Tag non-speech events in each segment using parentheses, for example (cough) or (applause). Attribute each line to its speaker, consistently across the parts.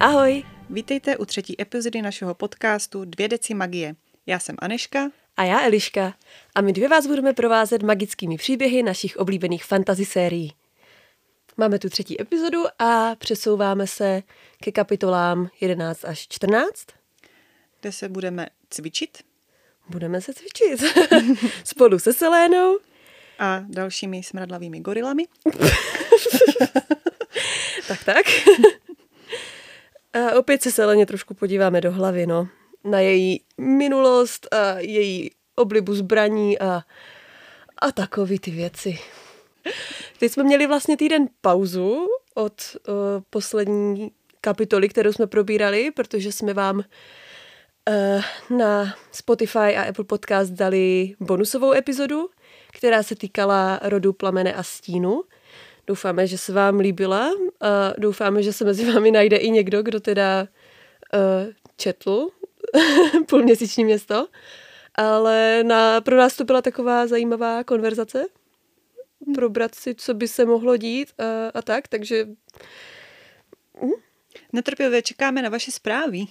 Speaker 1: Ahoj!
Speaker 2: Vítejte u třetí epizody našeho podcastu Dvě deci magie. Já jsem Aneška.
Speaker 1: A já Eliška. A my dvě vás budeme provázet magickými příběhy našich oblíbených fantasy sérií. Máme tu třetí epizodu a přesouváme se ke kapitolám 11 až 14.
Speaker 2: Kde se budeme cvičit.
Speaker 1: Budeme se cvičit. (laughs) Spolu se Selénou.
Speaker 2: A dalšími smradlavými gorilami. (laughs)
Speaker 1: tak, tak. (laughs) A opět se Seleně trošku podíváme do hlavy, no. Na její minulost a její oblibu zbraní a, a takový ty věci. Teď jsme měli vlastně týden pauzu od uh, poslední kapitoly, kterou jsme probírali, protože jsme vám uh, na Spotify a Apple Podcast dali bonusovou epizodu, která se týkala rodu plamene a stínu. Doufáme, že se vám líbila a doufáme, že se mezi vámi najde i někdo, kdo teda uh, četl (laughs) půlměsíční město. Ale na, pro nás to byla taková zajímavá konverzace. Probrat si, co by se mohlo dít a, a tak, takže...
Speaker 2: Hm? Netrpělivě čekáme na vaše zprávy.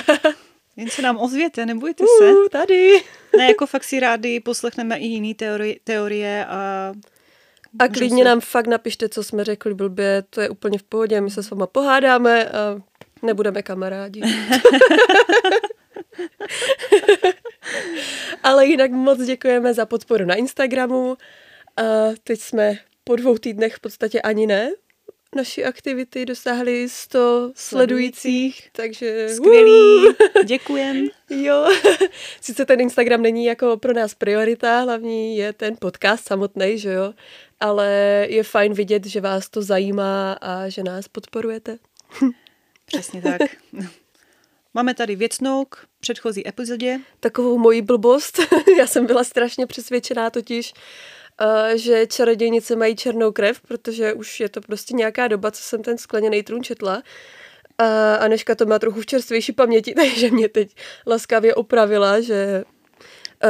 Speaker 2: (laughs) Jen se nám ozvěte, nebojte se.
Speaker 1: Uh, tady.
Speaker 2: ne, jako fakt si rádi poslechneme i jiné teorie, teorie a
Speaker 1: a klidně se... nám fakt napište, co jsme řekli blbě, to je úplně v pohodě, my se s váma pohádáme a nebudeme kamarádi. (laughs) Ale jinak moc děkujeme za podporu na Instagramu. A teď jsme po dvou týdnech v podstatě ani ne. Naši aktivity dosáhly 100 sledujících, takže...
Speaker 2: Skvělý, děkujem. (laughs)
Speaker 1: jo, sice ten Instagram není jako pro nás priorita, hlavní je ten podcast samotný, že jo, ale je fajn vidět, že vás to zajímá a že nás podporujete. (laughs)
Speaker 2: Přesně tak. Máme tady věcnou k předchozí epizodě.
Speaker 1: Takovou moji blbost. (laughs) Já jsem byla strašně přesvědčená totiž, uh, že čarodějnice mají černou krev, protože už je to prostě nějaká doba, co jsem ten skleněný trůn četla. A Aneška to má trochu v čerstvější paměti, (laughs) takže mě teď laskavě opravila, že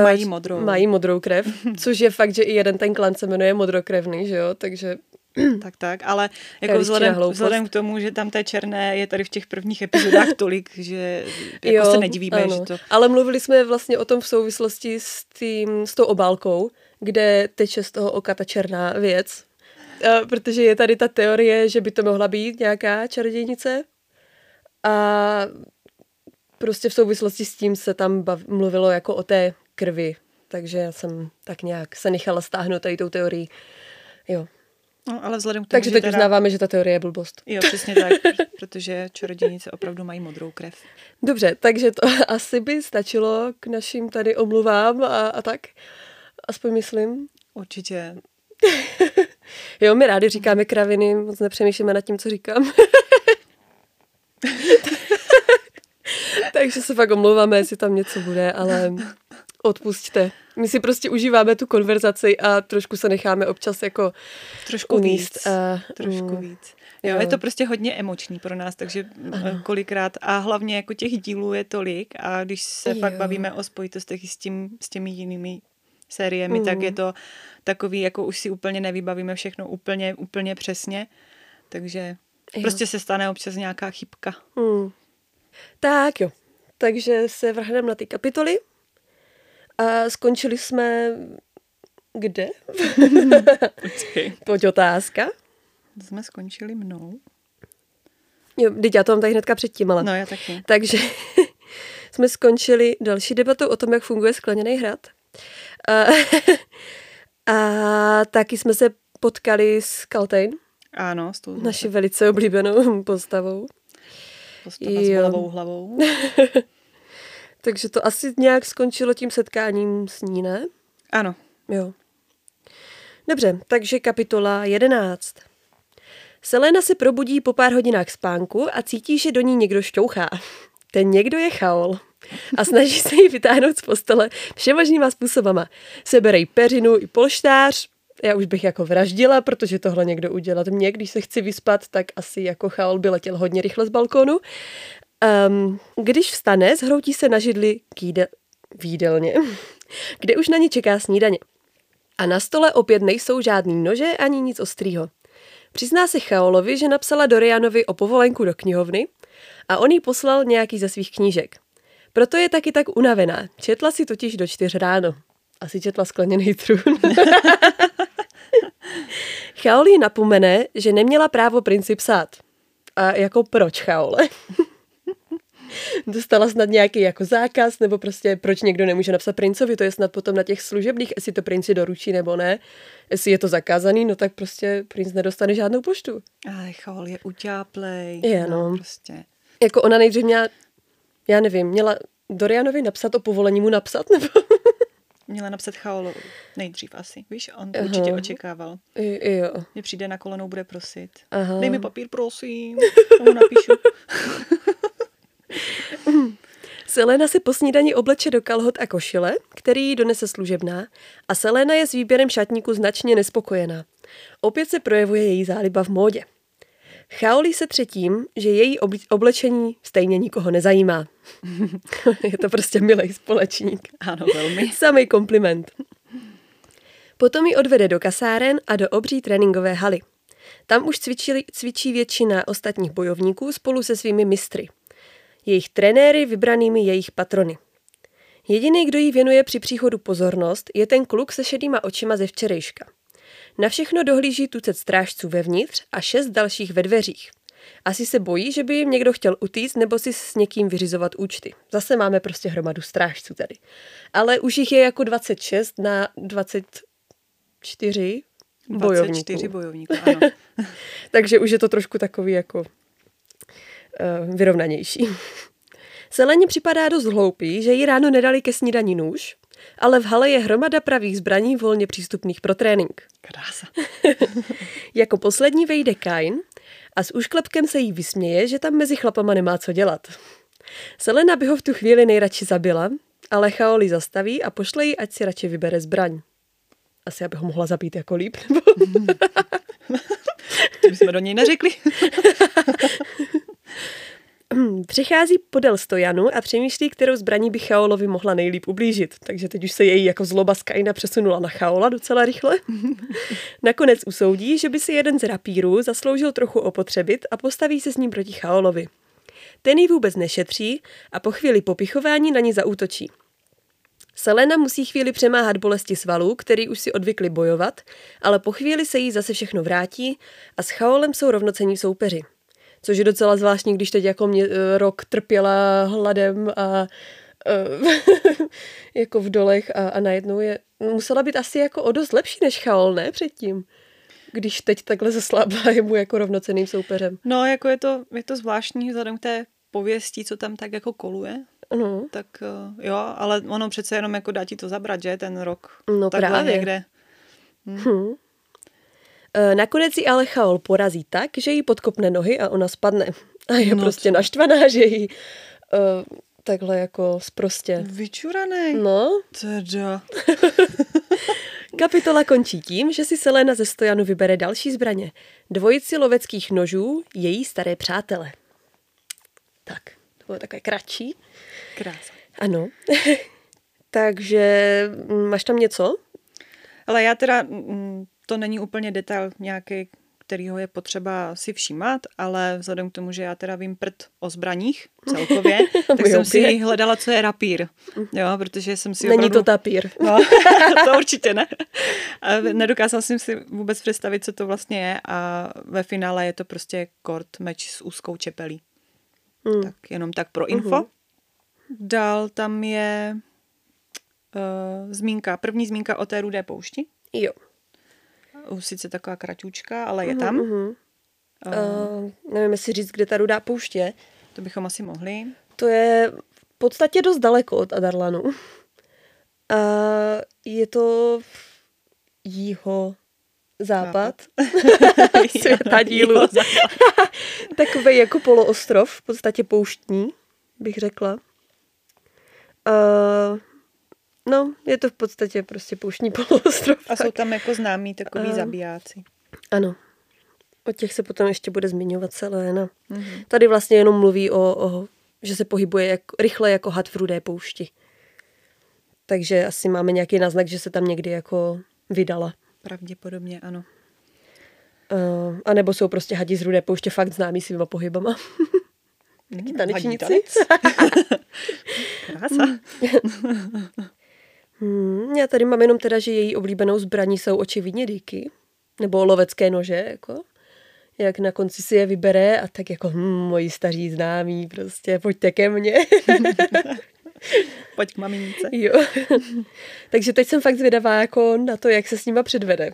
Speaker 2: mají modrou.
Speaker 1: Mají modrou krev, (laughs) což je fakt, že i jeden ten klan se jmenuje modrokrevný, že jo, takže (clears throat)
Speaker 2: tak, tak, ale jako vzhledem, vzhledem k tomu, že tam té černé je tady v těch prvních epizodách tolik, že jako jo, se nedivíme, ano. že to...
Speaker 1: Ale mluvili jsme vlastně o tom v souvislosti s, tím, s tou obálkou, kde teče z toho oka ta černá věc, a, protože je tady ta teorie, že by to mohla být nějaká čarodějnice a prostě v souvislosti s tím se tam bav, mluvilo jako o té krvi, takže já jsem tak nějak se nechala stáhnout tady tou teorií. Jo.
Speaker 2: No, ale vzhledem k tomu,
Speaker 1: Takže teď teda... uznáváme, že ta teorie je blbost.
Speaker 2: Jo, přesně tak, (laughs) protože čarodějnice opravdu mají modrou krev.
Speaker 1: Dobře, takže to (laughs) asi by stačilo k našim tady omluvám a, a tak. Aspoň myslím.
Speaker 2: Určitě. (laughs)
Speaker 1: jo, my rádi říkáme kraviny, moc nepřemýšlíme nad tím, co říkám. Takže se fakt omlouváme, jestli tam něco bude, ale odpustte. My si prostě užíváme tu konverzaci a trošku se necháme občas jako
Speaker 2: trošku uníst. Víc, a, trošku mm, víc. Jo, jo, je to prostě hodně emoční pro nás, takže ano. kolikrát a hlavně jako těch dílů je tolik a když se jo. pak bavíme o spojitostech s, tím, s těmi jinými sériemi, mm. tak je to takový, jako už si úplně nevybavíme všechno úplně, úplně přesně, takže jo. prostě se stane občas nějaká chybka.
Speaker 1: Mm. Tak jo, takže se vrhneme na ty kapitoly. A skončili jsme kde? (laughs) Pojď otázka.
Speaker 2: Jsme skončili mnou.
Speaker 1: Jo, teď já to mám tady hnedka předtím, ale...
Speaker 2: No, já taky.
Speaker 1: Takže (laughs) jsme skončili další debatou o tom, jak funguje skleněný hrad. A, (laughs) a taky jsme se potkali s Kaltejn.
Speaker 2: Ano, s tou
Speaker 1: Naši velice oblíbenou postavou.
Speaker 2: Postava s hlavou hlavou.
Speaker 1: Takže to asi nějak skončilo tím setkáním s ní, ne?
Speaker 2: Ano.
Speaker 1: Jo. Dobře, takže kapitola 11. Selena se probudí po pár hodinách spánku a cítí, že do ní někdo šťouchá. (laughs) Ten někdo je chaol a snaží se ji vytáhnout z postele všemožnýma způsobama. Seberej peřinu i polštář, já už bych jako vraždila, protože tohle někdo udělat mě, když se chci vyspat, tak asi jako chaol by letěl hodně rychle z balkónu. Um, když vstane, zhroutí se na židli k jíde, výdelně, (laughs) kde už na ní čeká snídaně. A na stole opět nejsou žádný nože ani nic ostrýho. Přizná se Chaolovi, že napsala Dorianovi o povolenku do knihovny a on jí poslal nějaký ze svých knížek. Proto je taky tak unavená. Četla si totiž do čtyř ráno. Asi četla skleněný trůn. (laughs) Chaoli napomene, že neměla právo princip psát. A jako proč, Chaole? (laughs) Dostala snad nějaký jako zákaz, nebo prostě proč někdo nemůže napsat princovi, to je snad potom na těch služebných, jestli to princi doručí nebo ne. Jestli je to zakázaný, no tak prostě princ nedostane žádnou poštu.
Speaker 2: Ale Chaol je utáplej.
Speaker 1: Je, no. no. Prostě. Jako ona nejdřív měla, já nevím, měla Dorianovi napsat o povolení mu napsat, nebo...
Speaker 2: Měla napsat Chaolovi nejdřív asi, víš, on Aha. určitě očekával.
Speaker 1: I, jo.
Speaker 2: Mě přijde na kolenou, bude prosit. Aha. Dej mi papír, prosím, mu napíšu. (laughs)
Speaker 1: Selena si po snídani obleče do kalhot a košile, který jí donese služebná a Selena je s výběrem šatníku značně nespokojená. Opět se projevuje její záliba v módě. Chaolí se třetím, že její oblečení stejně nikoho nezajímá. (laughs) je to prostě milý společník.
Speaker 2: Ano, velmi. (laughs)
Speaker 1: Samý kompliment. Potom ji odvede do kasáren a do obří tréninkové haly. Tam už cvičí, cvičí většina ostatních bojovníků spolu se svými mistry. Jejich trenéry vybranými jejich patrony. Jediný, kdo jí věnuje při příchodu pozornost, je ten kluk se šedýma očima ze včerejška – na všechno dohlíží tucet strážců vevnitř a šest dalších ve dveřích. Asi se bojí, že by jim někdo chtěl utíct nebo si s někým vyřizovat účty. Zase máme prostě hromadu strážců tady. Ale už jich je jako 26 na 24 bojovníků.
Speaker 2: 24 bojovníků, ano. (laughs)
Speaker 1: Takže už je to trošku takový jako vyrovnanější. Seleně připadá dost hloupý, že jí ráno nedali ke snídaní nůž, ale v hale je hromada pravých zbraní volně přístupných pro trénink.
Speaker 2: Krása. (laughs)
Speaker 1: jako poslední vejde Kain a s úšklepkem se jí vysměje, že tam mezi chlapama nemá co dělat. Selena by ho v tu chvíli nejradši zabila, ale Chaoli zastaví a pošle jí, ať si radši vybere zbraň. Asi, aby ho mohla zabít jako líp, nebo... (laughs)
Speaker 2: to jsme do něj neřekli. (laughs) (clears throat)
Speaker 1: Přichází podél stojanu a přemýšlí, kterou zbraní by Chaolovi mohla nejlíp ublížit. Takže teď už se její jako zloba z Kaina přesunula na Chaola docela rychle. (laughs) Nakonec usoudí, že by si jeden z rapírů zasloužil trochu opotřebit a postaví se s ním proti Chaolovi. Ten ji vůbec nešetří a po chvíli popichování na ní zaútočí. Selena musí chvíli přemáhat bolesti svalů, který už si odvykli bojovat, ale po chvíli se jí zase všechno vrátí a s Chaolem jsou rovnocení soupeři což je docela zvláštní, když teď jako mě eh, rok trpěla hladem a uh, (laughs) jako v dolech a, a najednou je, musela být asi jako o dost lepší než Chaol, ne předtím? Když teď takhle zaslábla (laughs) je mu jako rovnoceným soupeřem.
Speaker 2: No, jako je to, je to zvláštní vzhledem k té pověstí, co tam tak jako koluje. No. Tak uh, jo, ale ono přece jenom jako dá ti to zabrat, že, ten rok.
Speaker 1: No takhle právě. někde. Hm. Hm. Eh, nakonec ji ale Chaol porazí tak, že jí podkopne nohy a ona spadne. A je no prostě co? naštvaná, (laughs) že jí uh, takhle jako sprostě.
Speaker 2: Vyčuraný.
Speaker 1: No.
Speaker 2: Teda. (laughs)
Speaker 1: Kapitola končí tím, že si Selena ze stojanu vybere další zbraně. Dvojici loveckých nožů, její staré přátele. Tak, to bylo takové kratší.
Speaker 2: Krása.
Speaker 1: Ano. (laughs) Takže mm, máš tam něco?
Speaker 2: Ale já teda mm, to není úplně detail nějaký, kterýho je potřeba si všímat, ale vzhledem k tomu, že já teda vím prd o zbraních celkově, (laughs) tak jsem si hledala, co je rapír. Jo, protože jsem si
Speaker 1: Není opravdu... to tapír. (laughs)
Speaker 2: No, (laughs) to určitě ne. A nedokázala jsem si vůbec představit, co to vlastně je a ve finále je to prostě kort meč s úzkou čepelí. Mm. Tak jenom tak pro info. Mm-hmm. Dál tam je uh, zmínka, první zmínka o té rudé poušti.
Speaker 1: Jo
Speaker 2: sice taková kratučka, ale je tam. Uh-huh.
Speaker 1: Uh, nevím, jestli říct, kde ta rudá poušť je.
Speaker 2: To bychom asi mohli.
Speaker 1: To je v podstatě dost daleko od Adarlanu. Uh, je to jího západ. (laughs) Světa dílu. (laughs) Takový jako poloostrov, v podstatě pouštní, bych řekla. Uh, No, je to v podstatě prostě pouštní (laughs) poloostrov.
Speaker 2: A tak. jsou tam jako známí takový uh, zabijáci.
Speaker 1: Ano. O těch se potom ještě bude zmiňovat celé. No. Mm-hmm. Tady vlastně jenom mluví o, o že se pohybuje jak, rychle jako had v rudé poušti. Takže asi máme nějaký náznak, že se tam někdy jako vydala.
Speaker 2: Pravděpodobně ano.
Speaker 1: Uh, a nebo jsou prostě hadi z rudé pouště fakt známí svýma pohybama. Taky tanečníci. (laughs)
Speaker 2: Krása.
Speaker 1: Hmm, já tady mám jenom teda, že její oblíbenou zbraní jsou očividně dýky. Nebo lovecké nože, jako. Jak na konci si je vybere a tak jako, hm, moji staří známí, prostě, pojďte ke mně. (laughs)
Speaker 2: Pojď k mamince.
Speaker 1: Jo. (laughs) Takže teď jsem fakt zvědavá jako na to, jak se s nima předvede.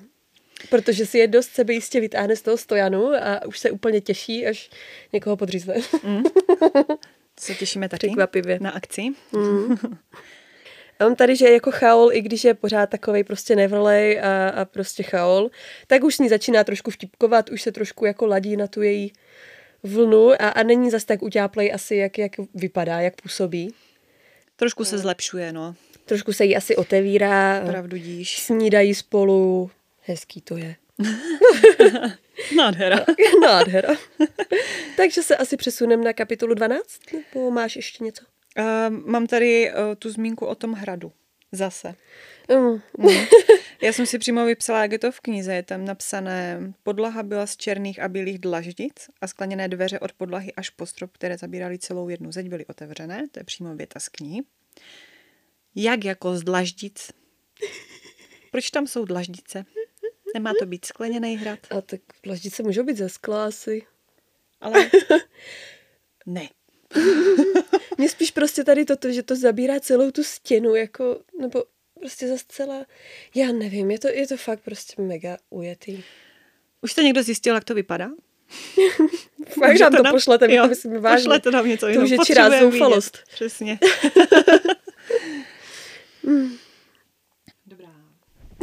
Speaker 1: Protože si je dost sebejistě vytáhne z toho stojanu a už se úplně těší, až někoho podřízne. Mm.
Speaker 2: To (laughs) se těšíme taky Překvapivě. na akci. Mm.
Speaker 1: A on tady, že jako chaol, i když je pořád takovej prostě nevrlej a, a prostě chaol, tak už s ní začíná trošku vtipkovat, už se trošku jako ladí na tu její vlnu a, a není zas tak utáplej asi, jak, jak vypadá, jak působí.
Speaker 2: Trošku se zlepšuje, no.
Speaker 1: Trošku se jí asi otevírá.
Speaker 2: Pravdu díš.
Speaker 1: Snídají spolu. Hezký to je. (laughs)
Speaker 2: Nádhera. (laughs)
Speaker 1: Nádhera. Takže se asi přesuneme na kapitolu 12? Nebo máš ještě něco?
Speaker 2: Uh, mám tady uh, tu zmínku o tom hradu. Zase. Mm. Mm. (laughs) Já jsem si přímo vypsala, jak je to v knize. Je tam napsané, podlaha byla z černých a bílých dlaždic a skleněné dveře od podlahy až po strop, které zabíraly celou jednu zeď, byly otevřené. To je přímo věta z knihy. Jak jako z dlaždic? Proč tam jsou dlaždice? Nemá to být skleněný hrad?
Speaker 1: A tak dlaždice můžou být ze skla asi.
Speaker 2: Ale (laughs) ne. (laughs)
Speaker 1: Mně spíš prostě tady toto, že to zabírá celou tu stěnu, jako, nebo prostě za celá, já nevím, je to, je to fakt prostě mega ujetý.
Speaker 2: Už jste někdo zjistil, jak to vypadá? (laughs)
Speaker 1: fakt nám to, nám, pošlete, jo, to myslím vážně.
Speaker 2: Pošlete nám něco
Speaker 1: To už je čirá zoufalost.
Speaker 2: Přesně. (laughs)
Speaker 1: Dobrá.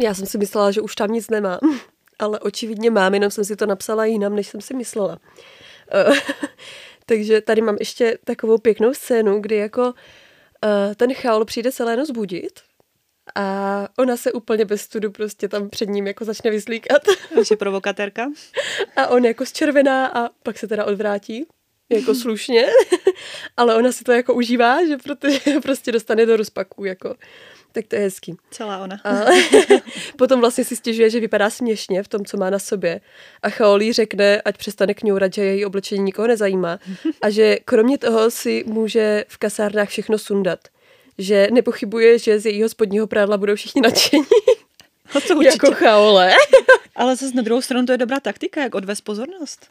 Speaker 1: Já jsem si myslela, že už tam nic nemá, (laughs) ale očividně mám, jenom jsem si to napsala jinam, než jsem si myslela. Takže tady mám ještě takovou pěknou scénu, kdy jako uh, ten chaol přijde Selenu zbudit a ona se úplně bez studu prostě tam před ním jako začne vyslíkat. (laughs)
Speaker 2: Naše provokatérka.
Speaker 1: A on jako zčervená a pak se teda odvrátí jako (laughs) slušně, (laughs) ale ona si to jako užívá, že protože prostě dostane do rozpaku, jako tak to je hezký.
Speaker 2: Celá ona.
Speaker 1: A (laughs) potom vlastně si stěžuje, že vypadá směšně v tom, co má na sobě. A Chaolí řekne, ať přestane kňourat, že její oblečení nikoho nezajímá. A že kromě toho si může v kasárnách všechno sundat. Že nepochybuje, že z jejího spodního prádla budou všichni nadšení.
Speaker 2: A (laughs) to
Speaker 1: určitě. Jako chaole.
Speaker 2: Ale zase na druhou stranu to je dobrá taktika, jak odvést pozornost.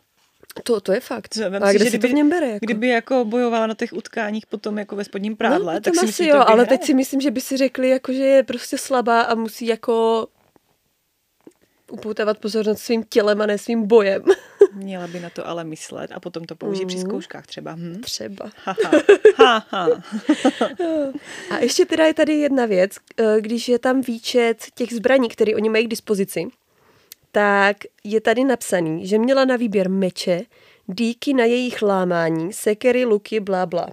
Speaker 1: To, to je fakt. Vem a kde si, kdyby, to v něm bere? Jako?
Speaker 2: Kdyby jako bojovala na těch utkáních potom jako ve spodním prádle, no, tak si myslím,
Speaker 1: jo, ale teď si myslím, že by si řekli, jako, že je prostě slabá a musí jako upoutavat pozornost svým tělem a ne svým bojem. (laughs)
Speaker 2: Měla by na to ale myslet a potom to použít mm. při zkouškách třeba. Hm?
Speaker 1: Třeba.
Speaker 2: Ha, ha. ha, ha. (laughs)
Speaker 1: a ještě teda je tady jedna věc, eh, když je tam výčet těch zbraní, které oni mají k dispozici, tak je tady napsaný, že měla na výběr meče, díky na jejich lámání, sekery, luky, bla, bla.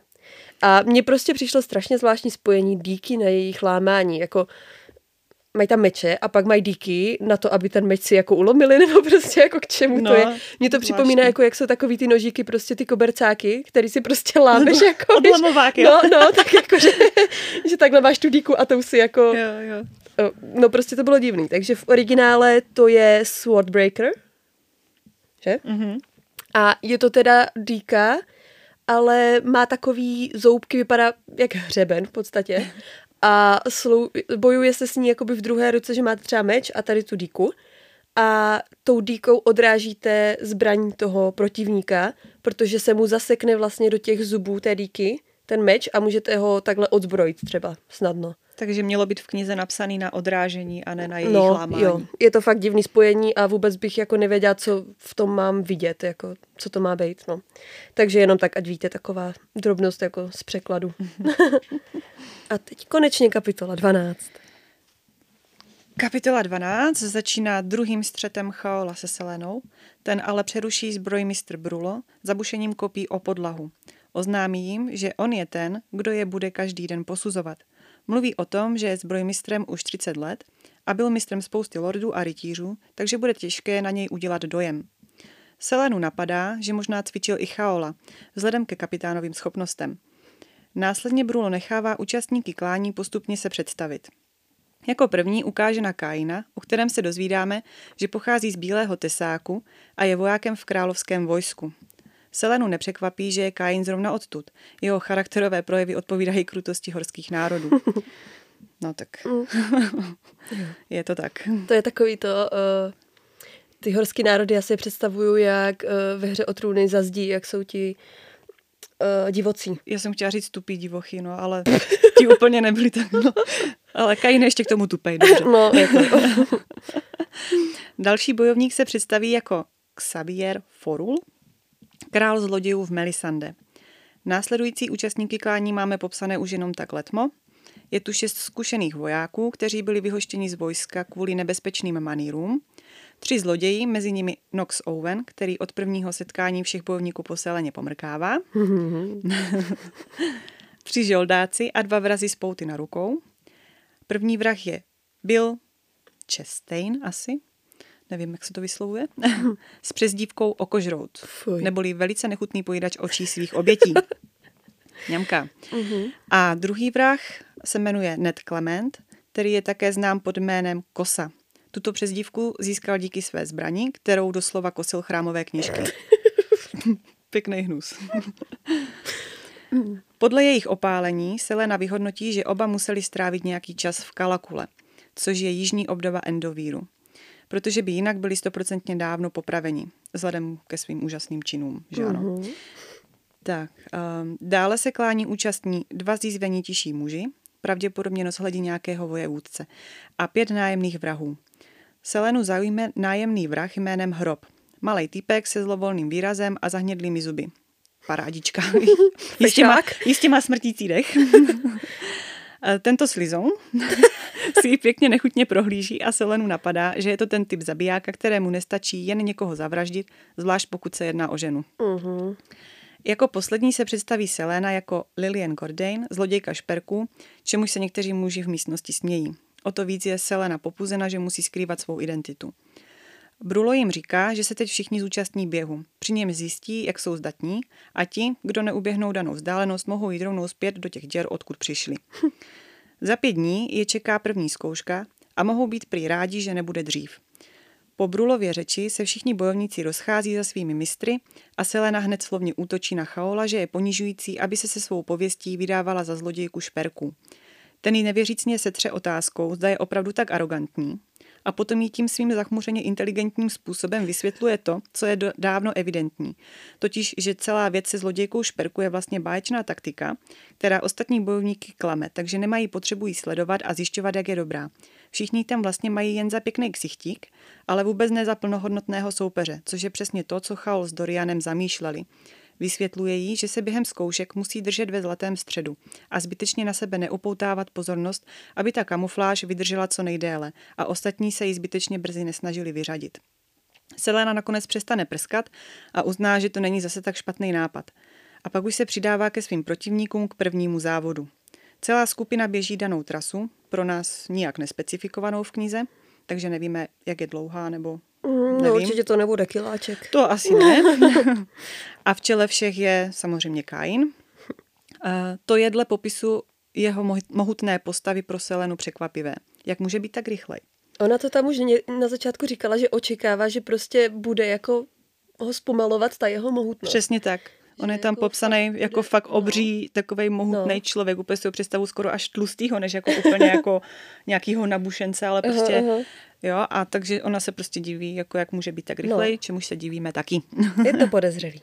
Speaker 1: A mně prostě přišlo strašně zvláštní spojení díky na jejich lámání, jako mají tam meče a pak mají díky na to, aby ten meč si jako ulomili, (laughs) nebo prostě jako k čemu no, to je. Mně to zvláštní. připomíná, jako jak jsou takový ty nožíky, prostě ty kobercáky, který si prostě lámeš
Speaker 2: no,
Speaker 1: jako.
Speaker 2: Odlamovák,
Speaker 1: jo. No, no, tak jako, že, (laughs) že takhle máš tu díku a to si jako
Speaker 2: jo, jo.
Speaker 1: No prostě to bylo divný. Takže v originále to je Swordbreaker, že?
Speaker 2: Mm-hmm.
Speaker 1: A je to teda dýka, ale má takový zoubky, vypadá jak hřeben v podstatě. (laughs) A slou, bojuje se s ní jakoby v druhé ruce, že máte třeba meč a tady tu díku. A tou díkou odrážíte zbraní toho protivníka, protože se mu zasekne vlastně do těch zubů té díky ten meč a můžete ho takhle odzbrojit třeba snadno.
Speaker 2: Takže mělo být v knize napsaný na odrážení a ne na jejich no, lámání. Jo,
Speaker 1: je to fakt divný spojení a vůbec bych jako nevěděla, co v tom mám vidět, jako co to má být. No. Takže jenom tak, ať víte, taková drobnost jako z překladu. (laughs) a teď konečně kapitola 12.
Speaker 2: Kapitola 12 začíná druhým střetem Chaola se Selenou, ten ale přeruší zbrojmistr Brulo zabušením kopí o podlahu. Oznámí jim, že on je ten, kdo je bude každý den posuzovat – Mluví o tom, že je zbrojmistrem už 30 let a byl mistrem spousty lordů a rytířů, takže bude těžké na něj udělat dojem. Selenu napadá, že možná cvičil i Chaola, vzhledem ke kapitánovým schopnostem. Následně Brulo nechává účastníky klání postupně se představit. Jako první ukáže na Kaina, o kterém se dozvídáme, že pochází z Bílého tesáku a je vojákem v královském vojsku. Selenu nepřekvapí, že je Kain zrovna odtud. Jeho charakterové projevy odpovídají krutosti horských národů. (laughs) No tak. Mm. (laughs) je to tak.
Speaker 1: To je takový to, uh, ty horský národy já si představuju, jak uh, ve hře o trůny zazdí, jak jsou ti uh, divocí.
Speaker 2: Já jsem chtěla říct tupý divochy, no, ale (laughs) ti úplně nebyli tak, no. Ale Kain ještě k tomu tupej, dobře.
Speaker 1: No, jako.
Speaker 2: Další bojovník se představí jako Xavier Forul, král zlodějů v Melisande. Následující účastníky klání máme popsané už jenom tak letmo. Je tu šest zkušených vojáků, kteří byli vyhoštěni z vojska kvůli nebezpečným manírům. Tři zloději, mezi nimi Nox Owen, který od prvního setkání všech bojovníků po seleně pomrkává. (laughs) Tři žoldáci a dva vrazy s pouty na rukou. První vrah je Bill Chastain asi, nevím, jak se to vyslovuje, (laughs) s přezdívkou Okožrout, neboli velice nechutný pojídač očí svých obětí. (laughs) Ňamka. Uh-huh. A druhý vrah se jmenuje Ned Clement, který je také znám pod jménem Kosa. Tuto přezdívku získal díky své zbraní, kterou doslova kosil chrámové knižky. (laughs) Pěkný hnus. Podle jejich opálení Selena vyhodnotí, že oba museli strávit nějaký čas v Kalakule, což je jižní obdoba endovíru, protože by jinak byli stoprocentně dávno popraveni, vzhledem ke svým úžasným činům, že ano? Mm-hmm. Tak, um, dále se klání účastní dva zízvení tiší muži, pravděpodobně noshledí nějakého vojevůdce, a pět nájemných vrahů. Selenu zaujme nájemný vrah jménem Hrob. Malý týpek se zlovolným výrazem a zahnědlými zuby. Parádička. (laughs) jistě, má, jistě má smrtící dech. (laughs) Tento slizon (laughs) si ji pěkně nechutně prohlíží a Selenu napadá, že je to ten typ zabijáka, kterému nestačí jen někoho zavraždit, zvlášť pokud se jedná o ženu. Uh-huh. Jako poslední se představí Selena jako Lillian Cordain, zlodějka šperků, čemuž se někteří muži v místnosti smějí. O to víc je Selena popuzena, že musí skrývat svou identitu. Brulo jim říká, že se teď všichni zúčastní běhu. Při něm zjistí, jak jsou zdatní a ti, kdo neuběhnou danou vzdálenost, mohou jít rovnou zpět do těch děr, odkud přišli. (laughs) Za pět dní je čeká první zkouška a mohou být prý rádi, že nebude dřív. Po Brulově řeči se všichni bojovníci rozchází za svými mistry a Selena hned slovně útočí na Chaola, že je ponižující, aby se se svou pověstí vydávala za zlodějku šperků. Ten ji nevěřícně setře otázkou, zda je opravdu tak arrogantní a potom jí tím svým zachmuřeně inteligentním způsobem vysvětluje to, co je dávno evidentní. Totiž, že celá věc se zlodějkou šperku je vlastně báječná taktika, která ostatní bojovníky klame, takže nemají potřebu jí sledovat a zjišťovat, jak je dobrá. Všichni tam vlastně mají jen za pěkný ksichtík, ale vůbec ne za plnohodnotného soupeře, což je přesně to, co Chaol s Dorianem zamýšleli. Vysvětluje jí, že se během zkoušek musí držet ve zlatém středu a zbytečně na sebe neupoutávat pozornost, aby ta kamufláž vydržela co nejdéle a ostatní se jí zbytečně brzy nesnažili vyřadit. Selena nakonec přestane prskat a uzná, že to není zase tak špatný nápad. A pak už se přidává ke svým protivníkům k prvnímu závodu. Celá skupina běží danou trasu, pro nás nijak nespecifikovanou v knize, takže nevíme, jak je dlouhá nebo
Speaker 1: Mm, no, určitě to nebude kiláček.
Speaker 2: To asi ne. (laughs) A v čele všech je samozřejmě Kain. To je dle popisu jeho mohutné postavy pro Selenu překvapivé. Jak může být tak rychlej?
Speaker 1: Ona to tam už na začátku říkala, že očekává, že prostě bude jako ho zpomalovat ta jeho mohutnost.
Speaker 2: Přesně tak. On je tam jako popsaný fakt, jako fakt no. obří, no. takový mohutný no. člověk, úplně si ho představu skoro až tlustýho, než jako úplně jako (laughs) nějakýho nabušence, ale prostě uh-huh, uh-huh. Jo, a takže ona se prostě diví, jako jak může být tak rychlej, no. čemuž se divíme taky. (laughs)
Speaker 1: Je to podezřelý.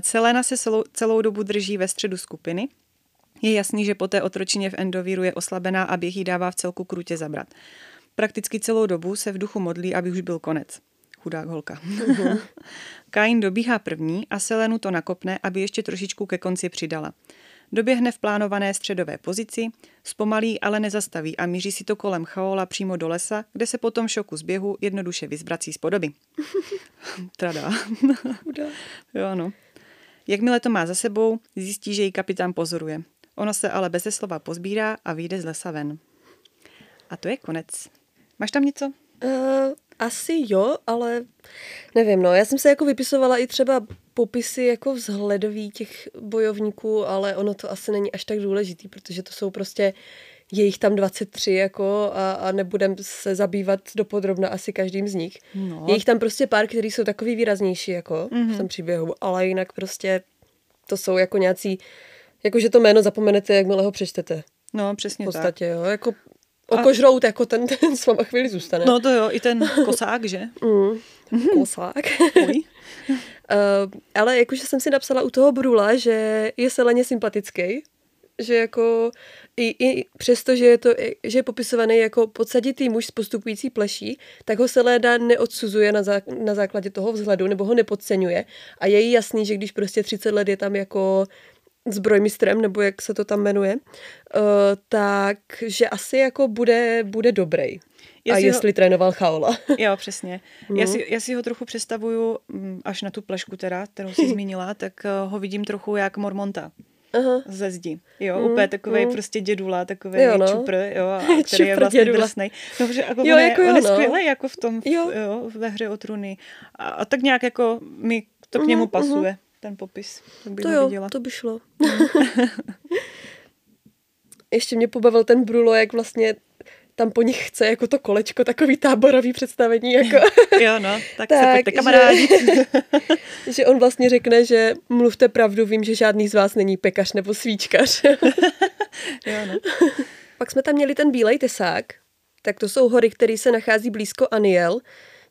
Speaker 2: Celena se celou, celou dobu drží ve středu skupiny. Je jasný, že po té otročině v endovíru je oslabená a běh jí dává v celku krutě zabrat. Prakticky celou dobu se v duchu modlí, aby už byl konec. Chudák holka. Uh-huh. (laughs) Kain dobíhá první a Selenu to nakopne, aby ještě trošičku ke konci přidala. Doběhne v plánované středové pozici, zpomalí, ale nezastaví a míří si to kolem Chaola přímo do lesa, kde se potom šoku z běhu jednoduše vyzvrací z podoby. (laughs) Trada. jo, no. Jakmile to má za sebou, zjistí, že ji kapitán pozoruje. Ono se ale bez slova pozbírá a vyjde z lesa ven. A to je konec. Máš tam něco?
Speaker 1: Uh, asi jo, ale nevím, no. Já jsem se jako vypisovala i třeba popisy jako vzhledový těch bojovníků, ale ono to asi není až tak důležitý, protože to jsou prostě je jich tam 23 jako a, a nebudem se zabývat dopodrobna asi každým z nich. No. Je jich tam prostě pár, který jsou takový výraznější jako mm-hmm. v tom příběhu, ale jinak prostě to jsou jako nějací, jakože to jméno zapomenete, jakmile ho přečtete.
Speaker 2: No, přesně
Speaker 1: tak. V podstatě, tak. jo, jako okožrout, a... jako ten, ten s váma chvíli zůstane.
Speaker 2: No to jo, i ten kosák, že?
Speaker 1: Mm, kosák. uh, (laughs) ale jakože jsem si napsala u toho Brula, že je seleně sympatický, že jako i, i přesto, že je, to, že je popisovaný jako podsaditý muž s postupující pleší, tak ho Seléda neodsuzuje na, zá, na základě toho vzhledu nebo ho nepodceňuje. A je jí jasný, že když prostě 30 let je tam jako zbrojmistrem, nebo jak se to tam jmenuje, uh, tak že asi jako bude, bude dobrý. Já a jestli ho... trénoval Chaola. (laughs)
Speaker 2: jo, přesně. Mm. Já, mhm. si, já si ho trochu představuju, mm, až na tu plešku teda, kterou jsi (laughs) zmínila, tak uh, ho vidím trochu jak Mormonta. Aha. ze zdi. Jo, mm, úplně takový mm. prostě dědula, takový jo, no. čupr, jo, a (laughs) který čupr je vlastně drsnej. No, protože jako jo, on, jako je, on je no. skvělý jako v tom, jo. jo. ve hře o truny. A, a tak nějak jako mi to k němu mm, pasuje, mm. Ten popis. Tak bych
Speaker 1: to jo,
Speaker 2: viděla.
Speaker 1: to by šlo. (laughs) Ještě mě pobavil ten Brulo, jak vlastně tam po nich chce jako to kolečko, takový táborový představení. (laughs) Jako.
Speaker 2: jo, no, tak, tak se pojďte kamarádi.
Speaker 1: Že, (laughs) že on vlastně řekne, že mluvte pravdu, vím, že žádný z vás není pekař nebo svíčkař.
Speaker 2: jo, no.
Speaker 1: Pak jsme tam měli ten bílej tesák, tak to jsou hory, které se nachází blízko Aniel,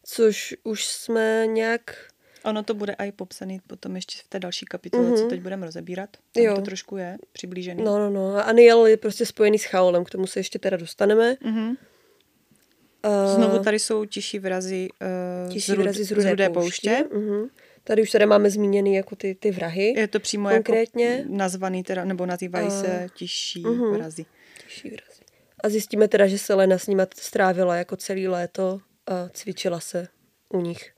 Speaker 1: což už jsme nějak
Speaker 2: Ono to bude i popsaný potom ještě v té další kapitole, mm-hmm. co mhm. teď budeme rozebírat. Tam jo. to trošku je přiblížený.
Speaker 1: No, no, no. A Aniel je prostě spojený s Chaolem, k tomu se ještě teda dostaneme.
Speaker 2: Mm-hmm. Uh, Znovu tady jsou tiší vrazy, uh, tiší z, rud, vrazy z rudé, z rudé pouště. pouště.
Speaker 1: Uh-huh. Tady už tady máme zmíněný jako ty, ty vrahy.
Speaker 2: Je to přímo jako konkrétně. jako nazvaný teda, nebo nazývají uh, se tiší uh-huh. vrazy.
Speaker 1: Tiší vrazy. A zjistíme teda, že Selena s nimi strávila jako celý léto a cvičila se u nich.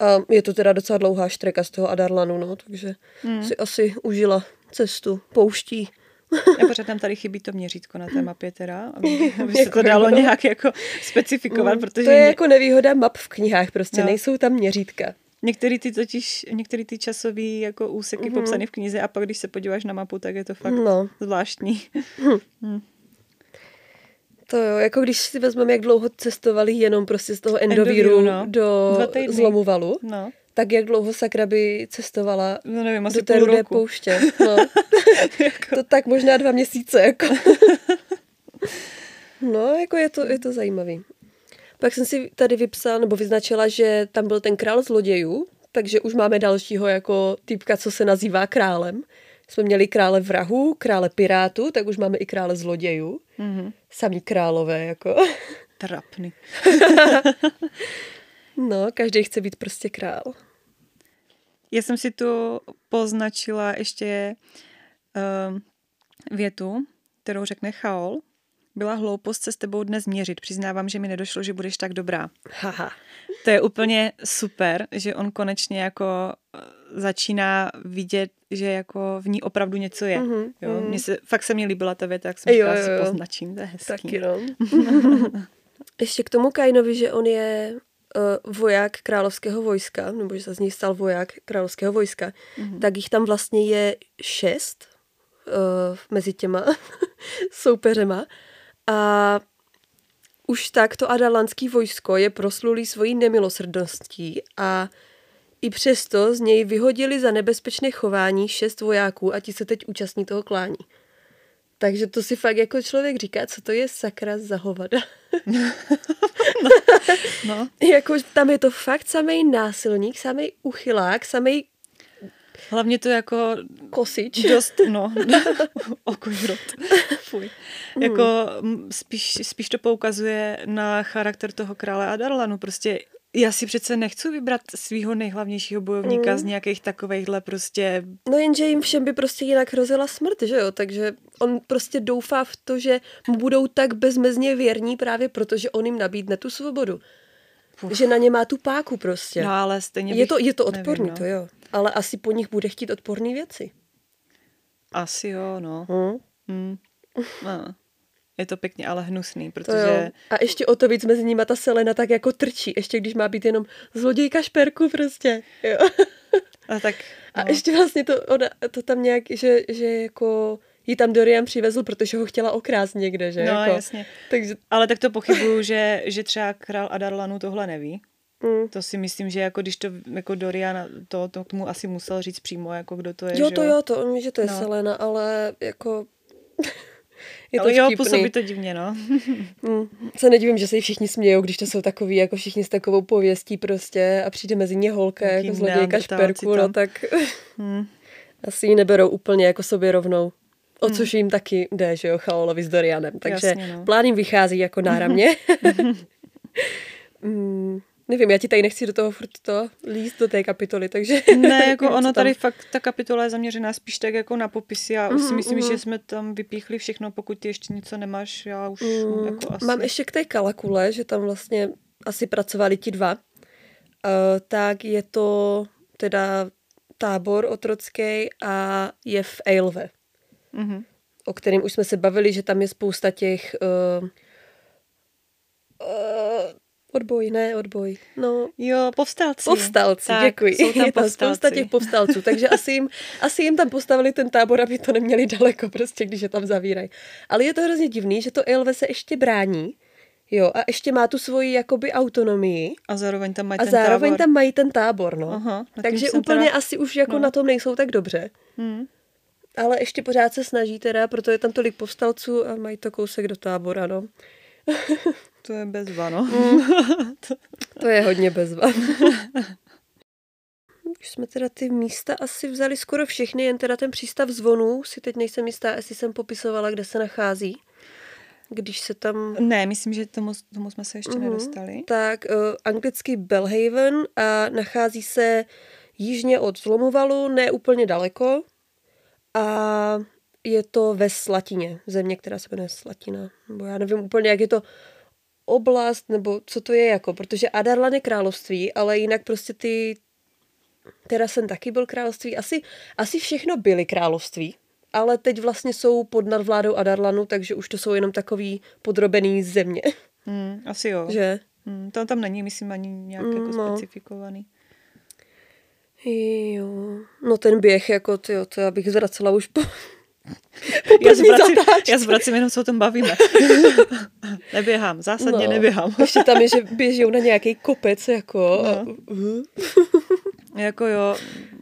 Speaker 1: A je to teda docela dlouhá štreka z toho Adarlanu, no, takže hmm. si asi užila cestu pouští.
Speaker 2: Já pořád tam tady chybí to měřítko na té mapě teda, aby, (laughs) aby se to dalo jako, nějak jako specifikovat, mm, protože...
Speaker 1: To je mě... jako nevýhoda map v knihách, prostě no. nejsou tam měřítka.
Speaker 2: Některý ty totiž, některý ty časový jako úseky mm-hmm. popsané v knize a pak když se podíváš na mapu, tak je to fakt no. zvláštní. Hm.
Speaker 1: To jo, jako když si vezmeme, jak dlouho cestovali jenom prostě z toho endovíru, no. do zlomovalu, no. tak jak dlouho sakra by cestovala
Speaker 2: no nevím, asi
Speaker 1: do té rudé pouště. (laughs) No. jako. To tak možná dva měsíce. Jako. (laughs) no, jako je to, je to zajímavý. Pak jsem si tady vypsala, nebo vyznačila, že tam byl ten král zlodějů, takže už máme dalšího jako typka, co se nazývá králem jsme měli krále vrahů, krále pirátů, tak už máme i krále zlodějů. Mm-hmm. Samý králové, jako. (laughs)
Speaker 2: Trapný. (laughs)
Speaker 1: no, každý chce být prostě král.
Speaker 2: Já jsem si tu poznačila ještě uh, větu, kterou řekne Chaol. Byla hloupost se s tebou dnes měřit. Přiznávám, že mi nedošlo, že budeš tak dobrá.
Speaker 1: Haha.
Speaker 2: To je úplně super, že on konečně jako eh, začíná vidět, že jako v ní opravdu něco je. Mm-hmm. Jo? Mně se, fakt se mi líbila ta věta, jak jsem říkala, si poznačím, to je hezký.
Speaker 1: Taky no. (laughs) Ještě k tomu Kainovi, že on je uh, voják královského vojska, nebo že se z něj stal voják královského vojska, mm-hmm. tak jich tam vlastně je šest uh, mezi těma (laughs) soupeřema. A už tak to adalanský vojsko je proslulý svojí nemilosrdností a i přesto z něj vyhodili za nebezpečné chování šest vojáků a ti se teď účastní toho klání. Takže to si fakt jako člověk říká, co to je sakra za hovada. (laughs) no, no. (laughs) jako tam je to fakt samý násilník, samý uchylák, samý
Speaker 2: Hlavně to jako...
Speaker 1: Kosič.
Speaker 2: Dost, no, (laughs) okožrot. Fuj. Hmm. Jako spíš, spíš to poukazuje na charakter toho krále Adarlanu. Prostě já si přece nechci vybrat svého nejhlavnějšího bojovníka mm. z nějakých takovejchhle prostě...
Speaker 1: No jenže jim všem by prostě jinak hrozila smrt, že jo? Takže on prostě doufá v to, že mu budou tak bezmezně věrní právě proto, že on jim nabídne tu svobodu. Uf. Že na ně má tu páku prostě.
Speaker 2: No ale stejně.
Speaker 1: Je to, je to odporný, nevím, no. to jo. Ale asi po nich bude chtít odporné věci.
Speaker 2: Asi jo, no. Hmm? Hmm. No. Je to pěkně ale hnusný, protože...
Speaker 1: A ještě o to víc mezi nimi ta Selena tak jako trčí, ještě když má být jenom zlodějka šperku prostě, jo.
Speaker 2: A tak...
Speaker 1: No. A ještě vlastně to, ona, to tam nějak, že, že jako ji tam Dorian přivezl, protože ho chtěla okrást někde, že?
Speaker 2: No,
Speaker 1: jako,
Speaker 2: jasně. Takže... Ale tak to pochybuju, že, že třeba král Adarlanu tohle neví. Mm. To si myslím, že jako když to jako Dorian to, to tomu asi musel říct přímo, jako kdo to je.
Speaker 1: Jo, to jo, to on ví, že to je no. Selena, ale jako
Speaker 2: je to jo, působí to divně, no. (laughs)
Speaker 1: hmm. Se nedivím, že se jí všichni smějou, když to jsou takový, jako všichni s takovou pověstí prostě a přijde mezi ně holka, jako zlodějka šperku, no tak (laughs) hmm. (laughs) asi ji neberou úplně jako sobě rovnou. O což hmm. jim taky jde, že jo, Chaolovi s Dorianem. Takže Jasně, no. plán jim vychází jako náramně. mm. Nevím, já ti tady nechci do toho furt to líst do té kapitoly, takže...
Speaker 2: Ne, jako (laughs) ono tady fakt, ta kapitola je zaměřená spíš tak jako na popisy a mm, si myslím, mm. že jsme tam vypíchli všechno, pokud ty ještě něco nemáš, já už mm, jako asi...
Speaker 1: Mám ještě k té kalakule, že tam vlastně asi pracovali ti dva, uh, tak je to teda tábor otrocký a je v Eilve, mm-hmm. o kterém už jsme se bavili, že tam je spousta těch... Uh, uh, Odboj, ne odboj. No.
Speaker 2: Jo, povstalci.
Speaker 1: Povstalci, tak, děkuji. Jsou tam (laughs) je tam spousta těch povstalců, takže asi jim, asi jim tam postavili ten tábor, aby to neměli daleko prostě, když je tam zavírají. Ale je to hrozně divný, že to Elve se ještě brání, Jo, a ještě má tu svoji jakoby autonomii.
Speaker 2: A zároveň tam mají
Speaker 1: a
Speaker 2: ten
Speaker 1: zároveň tábor. tam mají ten tábor, no. Aha, Takže úplně teda... asi už jako no. na tom nejsou tak dobře. Hmm. Ale ještě pořád se snaží teda, proto je tam tolik povstalců a mají to kousek do tábora, no. (laughs)
Speaker 2: To je bezva, no. Mm. (laughs)
Speaker 1: to je hodně bezva. (laughs) Už jsme teda ty místa asi vzali skoro všechny, jen teda ten přístav zvonů, si teď nejsem jistá, jestli jsem popisovala, kde se nachází. Když se tam...
Speaker 2: Ne, myslím, že tomu, tomu jsme se ještě uh-huh. nedostali.
Speaker 1: Tak, uh, anglicky Belhaven a nachází se jižně od Zlomovalu, ne úplně daleko. A je to ve Slatině, země, která se jmenuje Slatina. Nebo já nevím úplně, jak je to oblast, nebo co to je jako, protože Adarlan je království, ale jinak prostě ty, teda jsem taky byl království, asi, asi všechno byly království, ale teď vlastně jsou pod nadvládou Adarlanu, takže už to jsou jenom takový podrobený země.
Speaker 2: Hmm, asi jo.
Speaker 1: Že?
Speaker 2: Hmm, to tam není, myslím, ani nějak jako no. specifikovaný.
Speaker 1: Jo, no ten běh, jako tyjo, to já bych zvracela už po,
Speaker 2: já zvracím, já zvracím jenom, co o tom bavíme. (laughs) neběhám, zásadně no, neběhám. (laughs)
Speaker 1: ještě tam je, že běží na nějaký kopec, jako.
Speaker 2: No. Uh. jako jo,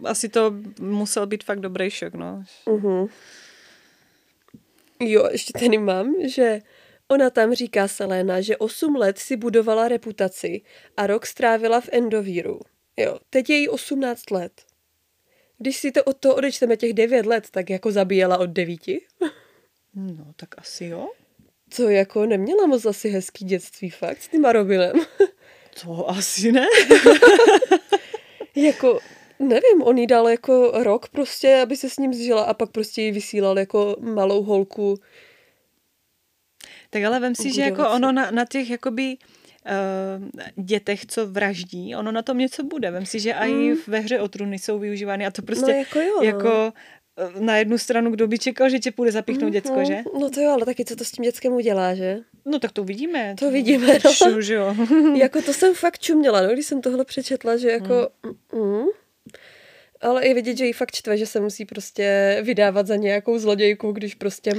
Speaker 2: asi to musel být fakt dobrý šok, no. Uh-huh.
Speaker 1: Jo, ještě tady mám, že ona tam říká Selena, že 8 let si budovala reputaci a rok strávila v Endovíru. Jo, teď je jí 18 let. Když si to od toho odečteme těch devět let, tak jako zabíjela od devíti.
Speaker 2: No, tak asi jo.
Speaker 1: Co jako neměla moc asi hezký dětství fakt s tím Robinem.
Speaker 2: To (laughs) asi ne. (laughs)
Speaker 1: jako, nevím, on jí dal jako rok prostě, aby se s ním zžila a pak prostě ji vysílal jako malou holku.
Speaker 2: Tak ale vem si, že jako ono na, na těch jakoby uh, dětech, co vraždí, ono na tom něco bude. Vem si, že i mm. ve hře o trůny jsou využívány a to prostě no, jako, jo, no. jako eh, na jednu stranu, kdo by čekal, že tě půjde zapichnout mm, děcko, že?
Speaker 1: No to jo, ale taky co to s tím dětskem udělá, že?
Speaker 2: No tak to uvidíme.
Speaker 1: To vidíme, no.
Speaker 2: Šu, že jo. (laughs)
Speaker 1: jako to jsem fakt čuměla, no, když jsem tohle přečetla, že jako... Mm. Mm, ale i vidět, že jí fakt čtve, že se musí prostě vydávat za nějakou zlodějku, když prostě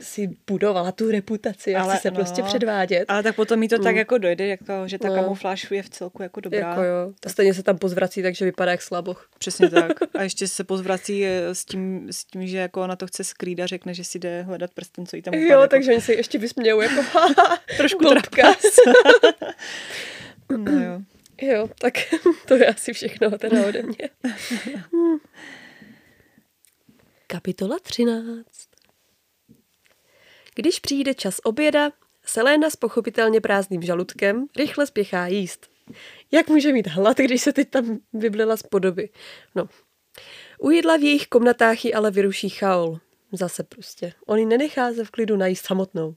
Speaker 1: si budovala tu reputaci a ale, chce se no, prostě předvádět.
Speaker 2: Ale tak potom mi to mm. tak jako dojde, jako, že ta no. kamufláž je v celku jako dobrá.
Speaker 1: Jako jo. A stejně se tam pozvrací, takže vypadá jak slaboch.
Speaker 2: Přesně tak. (laughs) A ještě se pozvrací eh, s tím, s tím, že jako ona to chce skrýt a řekne, že si jde hledat prsten, co jí tam
Speaker 1: upadne. Jo, takže oni se ještě vysmějou jako (laughs) (laughs)
Speaker 2: trošku trapka.
Speaker 1: no jo. Jo, tak (laughs) to je asi všechno teda ode mě. (laughs) Kapitola 13 Když přijde čas oběda, Selena s pochopitelně prázdným žaludkem rychle spěchá jíst. Jak může mít hlad, když se teď tam vyblila z podoby? No. U jídla v jejich komnatách ji ale vyruší chaol. Zase prostě. On ji nenechá se v klidu najíst samotnou.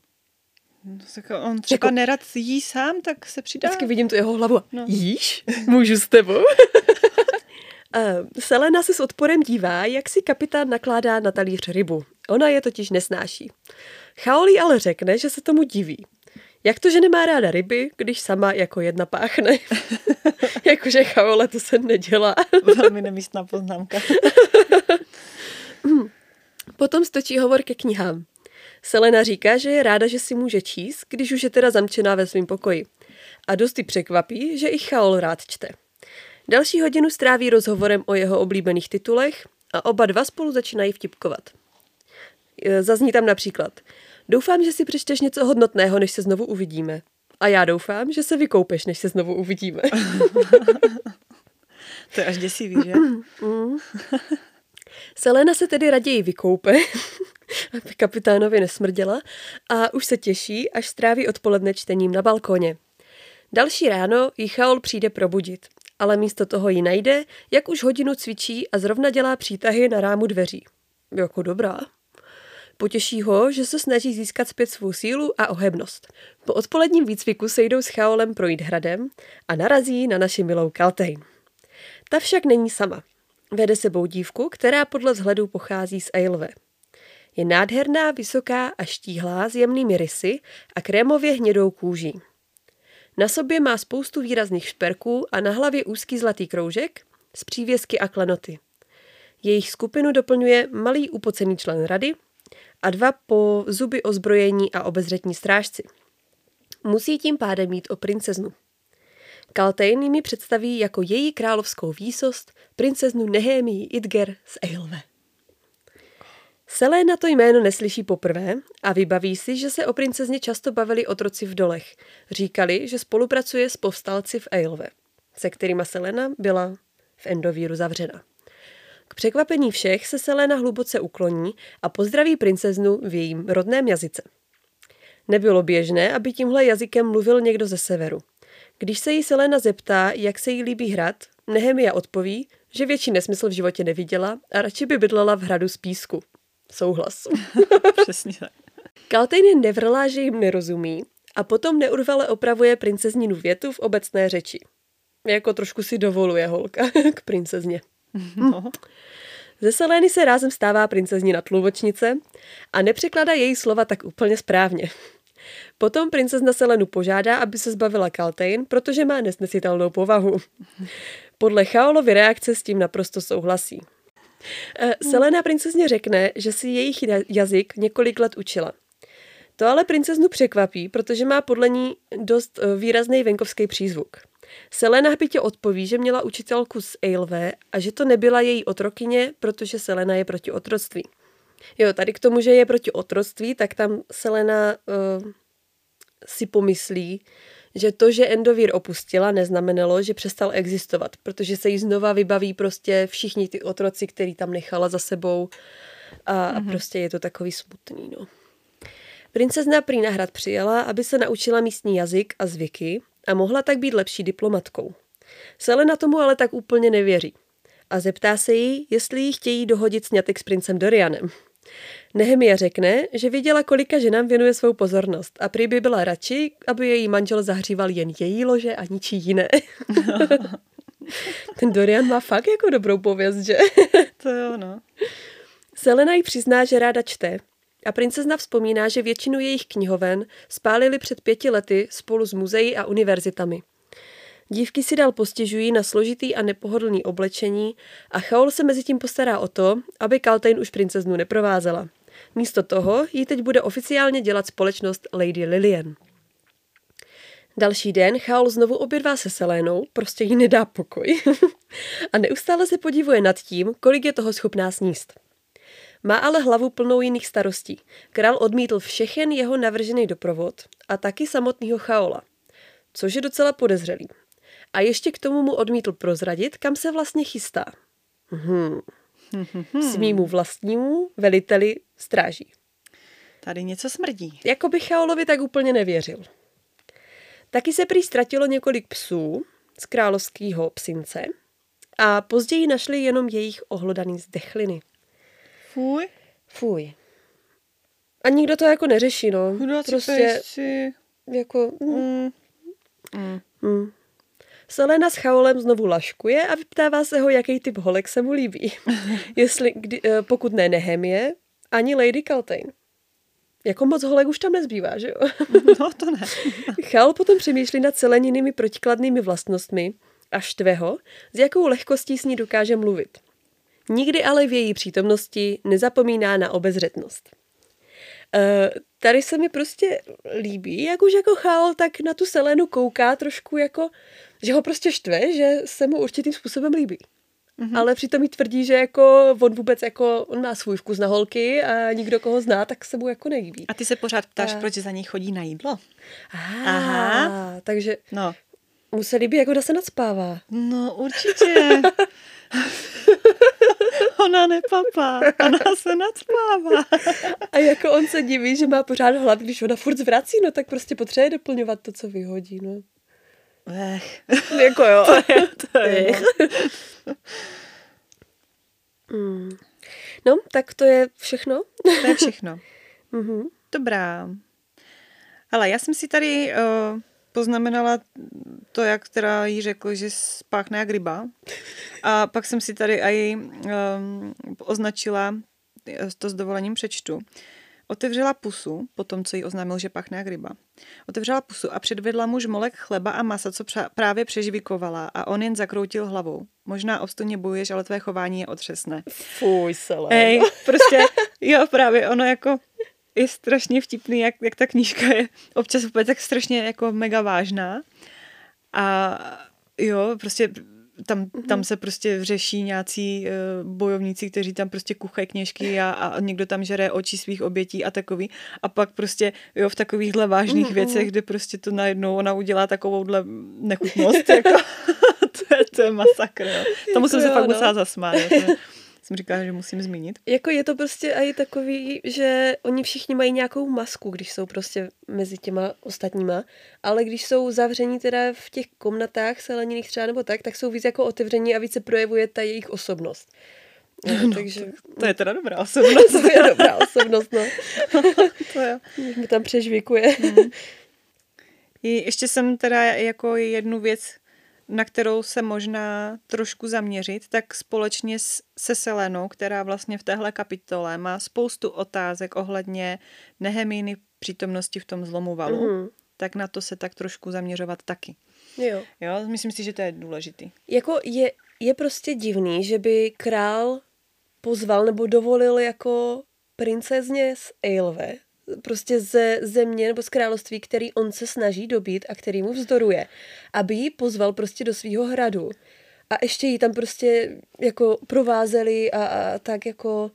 Speaker 2: No, tak on třeba jako, nerad jí sám, tak se přidá.
Speaker 1: Vždycky vidím tu jeho hlavu. No. Jíš? Můžu s tebou? (laughs) Selena se s odporem dívá, jak si kapitán nakládá na talíř rybu. Ona je totiž nesnáší. Chaoli ale řekne, že se tomu diví. Jak to, že nemá ráda ryby, když sama jako jedna páchne? (laughs) Jakože Chaole to se nedělá.
Speaker 2: Velmi nemístná poznámka. (laughs)
Speaker 1: Potom točí hovor ke knihám. Selena říká, že je ráda, že si může číst, když už je teda zamčená ve svém pokoji. A dosti překvapí, že i Chaol rád čte. Další hodinu stráví rozhovorem o jeho oblíbených titulech a oba dva spolu začínají vtipkovat. E, zazní tam například Doufám, že si přečteš něco hodnotného, než se znovu uvidíme. A já doufám, že se vykoupeš, než se znovu uvidíme. (laughs)
Speaker 2: to je až děsivý, že? Mm.
Speaker 1: Selena se tedy raději vykoupe, aby (laughs) kapitánovi nesmrděla a už se těší, až stráví odpoledne čtením na balkoně. Další ráno ji Chaol přijde probudit, ale místo toho ji najde, jak už hodinu cvičí a zrovna dělá přítahy na rámu dveří. Jako dobrá. Potěší ho, že se snaží získat zpět svou sílu a ohebnost. Po odpoledním výcviku se jdou s Chaolem projít hradem a narazí na naši milou Kaltejn. Ta však není sama. Vede sebou dívku, která podle vzhledu pochází z Eilve. Je nádherná, vysoká a štíhlá s jemnými rysy a krémově hnědou kůží. Na sobě má spoustu výrazných šperků a na hlavě úzký zlatý kroužek s přívěsky a klenoty. Jejich skupinu doplňuje malý upocený člen rady a dva po zuby ozbrojení a obezřetní strážci. Musí tím pádem mít o princeznu. Kaltejn mi představí jako její královskou výsost princeznu Nehemii Idger z Eilve. Selena to jméno neslyší poprvé a vybaví si, že se o princezně často bavili otroci v dolech. Říkali, že spolupracuje s povstalci v Eilve, se kterýma Selena byla v Endovíru zavřena. K překvapení všech se Selena hluboce ukloní a pozdraví princeznu v jejím rodném jazyce. Nebylo běžné, aby tímhle jazykem mluvil někdo ze severu. Když se jí Selena zeptá, jak se jí líbí hrad, Nehemia odpoví, že větší nesmysl v životě neviděla a radši by bydlela v hradu z písku. Souhlas. (laughs) (laughs)
Speaker 2: Přesně tak.
Speaker 1: Kaltejn jen nevrlá, že jim nerozumí a potom neurvale opravuje princeznínu větu v obecné řeči. Jako trošku si dovoluje holka (laughs) k princezně. No. Ze Selény se rázem stává princezní tlumočnice a nepřekládá její slova tak úplně správně. Potom princezna Selenu požádá, aby se zbavila Kaltejn, protože má nesnesitelnou povahu. Podle Chaolovy reakce s tím naprosto souhlasí. Eh, Selena princezně řekne, že si jejich jazyk několik let učila. To ale princeznu překvapí, protože má podle ní dost eh, výrazný venkovský přízvuk. Selena hbitě odpoví, že měla učitelku z Eilve a že to nebyla její otrokyně, protože Selena je proti otroctví. Jo, tady k tomu, že je proti otroctví, tak tam Selena uh, si pomyslí, že to, že Endovír opustila, neznamenalo, že přestal existovat, protože se jí znova vybaví prostě všichni ty otroci, který tam nechala za sebou a, mm-hmm. a prostě je to takový smutný, no. Princezna prý na hrad přijela, aby se naučila místní jazyk a zvyky a mohla tak být lepší diplomatkou. Selena tomu ale tak úplně nevěří a zeptá se jí, jestli jí chtějí dohodit snětek s princem Dorianem. Nehemia řekne, že viděla, kolika ženám věnuje svou pozornost a prý by byla radši, aby její manžel zahříval jen její lože a ničí jiné. (laughs) Ten Dorian má fakt jako dobrou pověst, že? (laughs)
Speaker 2: to jo, no.
Speaker 1: Selena jí přizná, že ráda čte a princezna vzpomíná, že většinu jejich knihoven spálili před pěti lety spolu s muzeí a univerzitami. Dívky si dal postěžují na složitý a nepohodlný oblečení a Chaol se mezi tím postará o to, aby Kaltain už princeznu neprovázela. Místo toho jí teď bude oficiálně dělat společnost Lady Lillian. Další den Chaol znovu obědvá se Selénou, prostě jí nedá pokoj (laughs) a neustále se podívuje nad tím, kolik je toho schopná sníst. Má ale hlavu plnou jiných starostí. Král odmítl všechen jeho navržený doprovod a taky samotného Chaola, což je docela podezřelý. A ještě k tomu mu odmítl prozradit, kam se vlastně chystá. Hmm. Svýmu vlastnímu veliteli stráží.
Speaker 2: Tady něco smrdí.
Speaker 1: Jako by Chaolovi tak úplně nevěřil. Taky se prý ztratilo několik psů z královského psince a později našli jenom jejich ohlodaný zdechliny.
Speaker 2: Fuj.
Speaker 1: Fuj. A nikdo to jako neřeší, no.
Speaker 2: Chudáci prostě pejsci.
Speaker 1: jako... Mm. Mm. Mm. Selena s Chaolem znovu laškuje a vyptává se ho, jaký typ holek se mu líbí. (laughs) Jestli, kdy, eh, pokud ne Nehemie, ani Lady Kaltain. Jako moc holek už tam nezbývá, že jo?
Speaker 2: No, to ne. (laughs)
Speaker 1: Chal potom přemýšlí nad seleninými protikladnými vlastnostmi a štve ho, s jakou lehkostí s ní dokáže mluvit. Nikdy ale v její přítomnosti nezapomíná na obezřetnost. Uh, tady se mi prostě líbí, jak už jako Chál tak na tu Selenu kouká trošku jako, že ho prostě štve, že se mu určitým způsobem líbí. Mm-hmm. Ale přitom mi tvrdí, že jako on vůbec jako, on má svůj vkus na holky a nikdo koho zná, tak se mu jako nelíbí.
Speaker 2: A ty se pořád ptáš, a... proč za ní chodí na jídlo?
Speaker 1: Aha, Aha. takže no. mu se líbí, jako se nadspává.
Speaker 2: No určitě. (laughs) Ona nepapá, ona se nadspává.
Speaker 1: A jako on se diví, že má pořád hlad, když ona furt zvrací, no tak prostě potřebuje doplňovat to, co vyhodí, no.
Speaker 2: Ech. (laughs)
Speaker 1: Jako jo. (laughs)
Speaker 2: To je, to je, no.
Speaker 1: mm. no, tak to je všechno.
Speaker 2: To je všechno. mm-hmm. (laughs) Dobrá. Ale já jsem si tady uh, poznamenala to, jak teda jí řekl, že spáchne jak ryba. A pak jsem si tady i um, označila, to s dovolením přečtu. Otevřela pusu, po tom, co jí oznámil, že pachne jak ryba. Otevřela pusu a předvedla mu žmolek chleba a masa, co právě přežvikovala a on jen zakroutil hlavou. Možná obstojně bojuješ, ale tvé chování je otřesné.
Speaker 1: Fuj, celé.
Speaker 2: Ej, prostě, jo, právě ono jako je strašně vtipný, jak, jak ta knížka je občas úplně tak strašně jako mega vážná. A jo, prostě tam, tam se prostě řeší nějací uh, bojovníci, kteří tam prostě kuchají kněžky a, a někdo tam žere oči svých obětí a takový. A pak prostě jo, v takovýchhle vážných mm, věcech, kde prostě to najednou ona udělá takovouhle nechutnost, (laughs) jako, to, je, to je masakr. Jo. Tomu jako jsem se jo, fakt no. musela zasmát. Jsem říkala, že musím zmínit.
Speaker 1: Jako je to prostě i takový, že oni všichni mají nějakou masku, když jsou prostě mezi těma ostatníma, ale když jsou zavření teda v těch komnatách seleniných třeba nebo tak, tak jsou víc jako otevření a více projevuje ta jejich osobnost.
Speaker 2: No, (laughs) no, takže... To, to je teda dobrá (laughs) osobnost.
Speaker 1: to je dobrá osobnost, no. (laughs)
Speaker 2: to jo.
Speaker 1: Mě tam přežvikuje. Hmm.
Speaker 2: Ještě jsem teda jako jednu věc na kterou se možná trošku zaměřit, tak společně se Selenou, která vlastně v téhle kapitole má spoustu otázek ohledně Nehemíny přítomnosti v tom zlomu valu, mm-hmm. tak na to se tak trošku zaměřovat taky.
Speaker 1: Jo.
Speaker 2: Jo, myslím si, že to je důležitý.
Speaker 1: Jako je, je prostě divný, že by král pozval nebo dovolil jako princezně z Eilve prostě ze země nebo z království, který on se snaží dobít a který mu vzdoruje, aby ji pozval prostě do svého hradu. A ještě ji tam prostě jako provázeli a, a tak jako...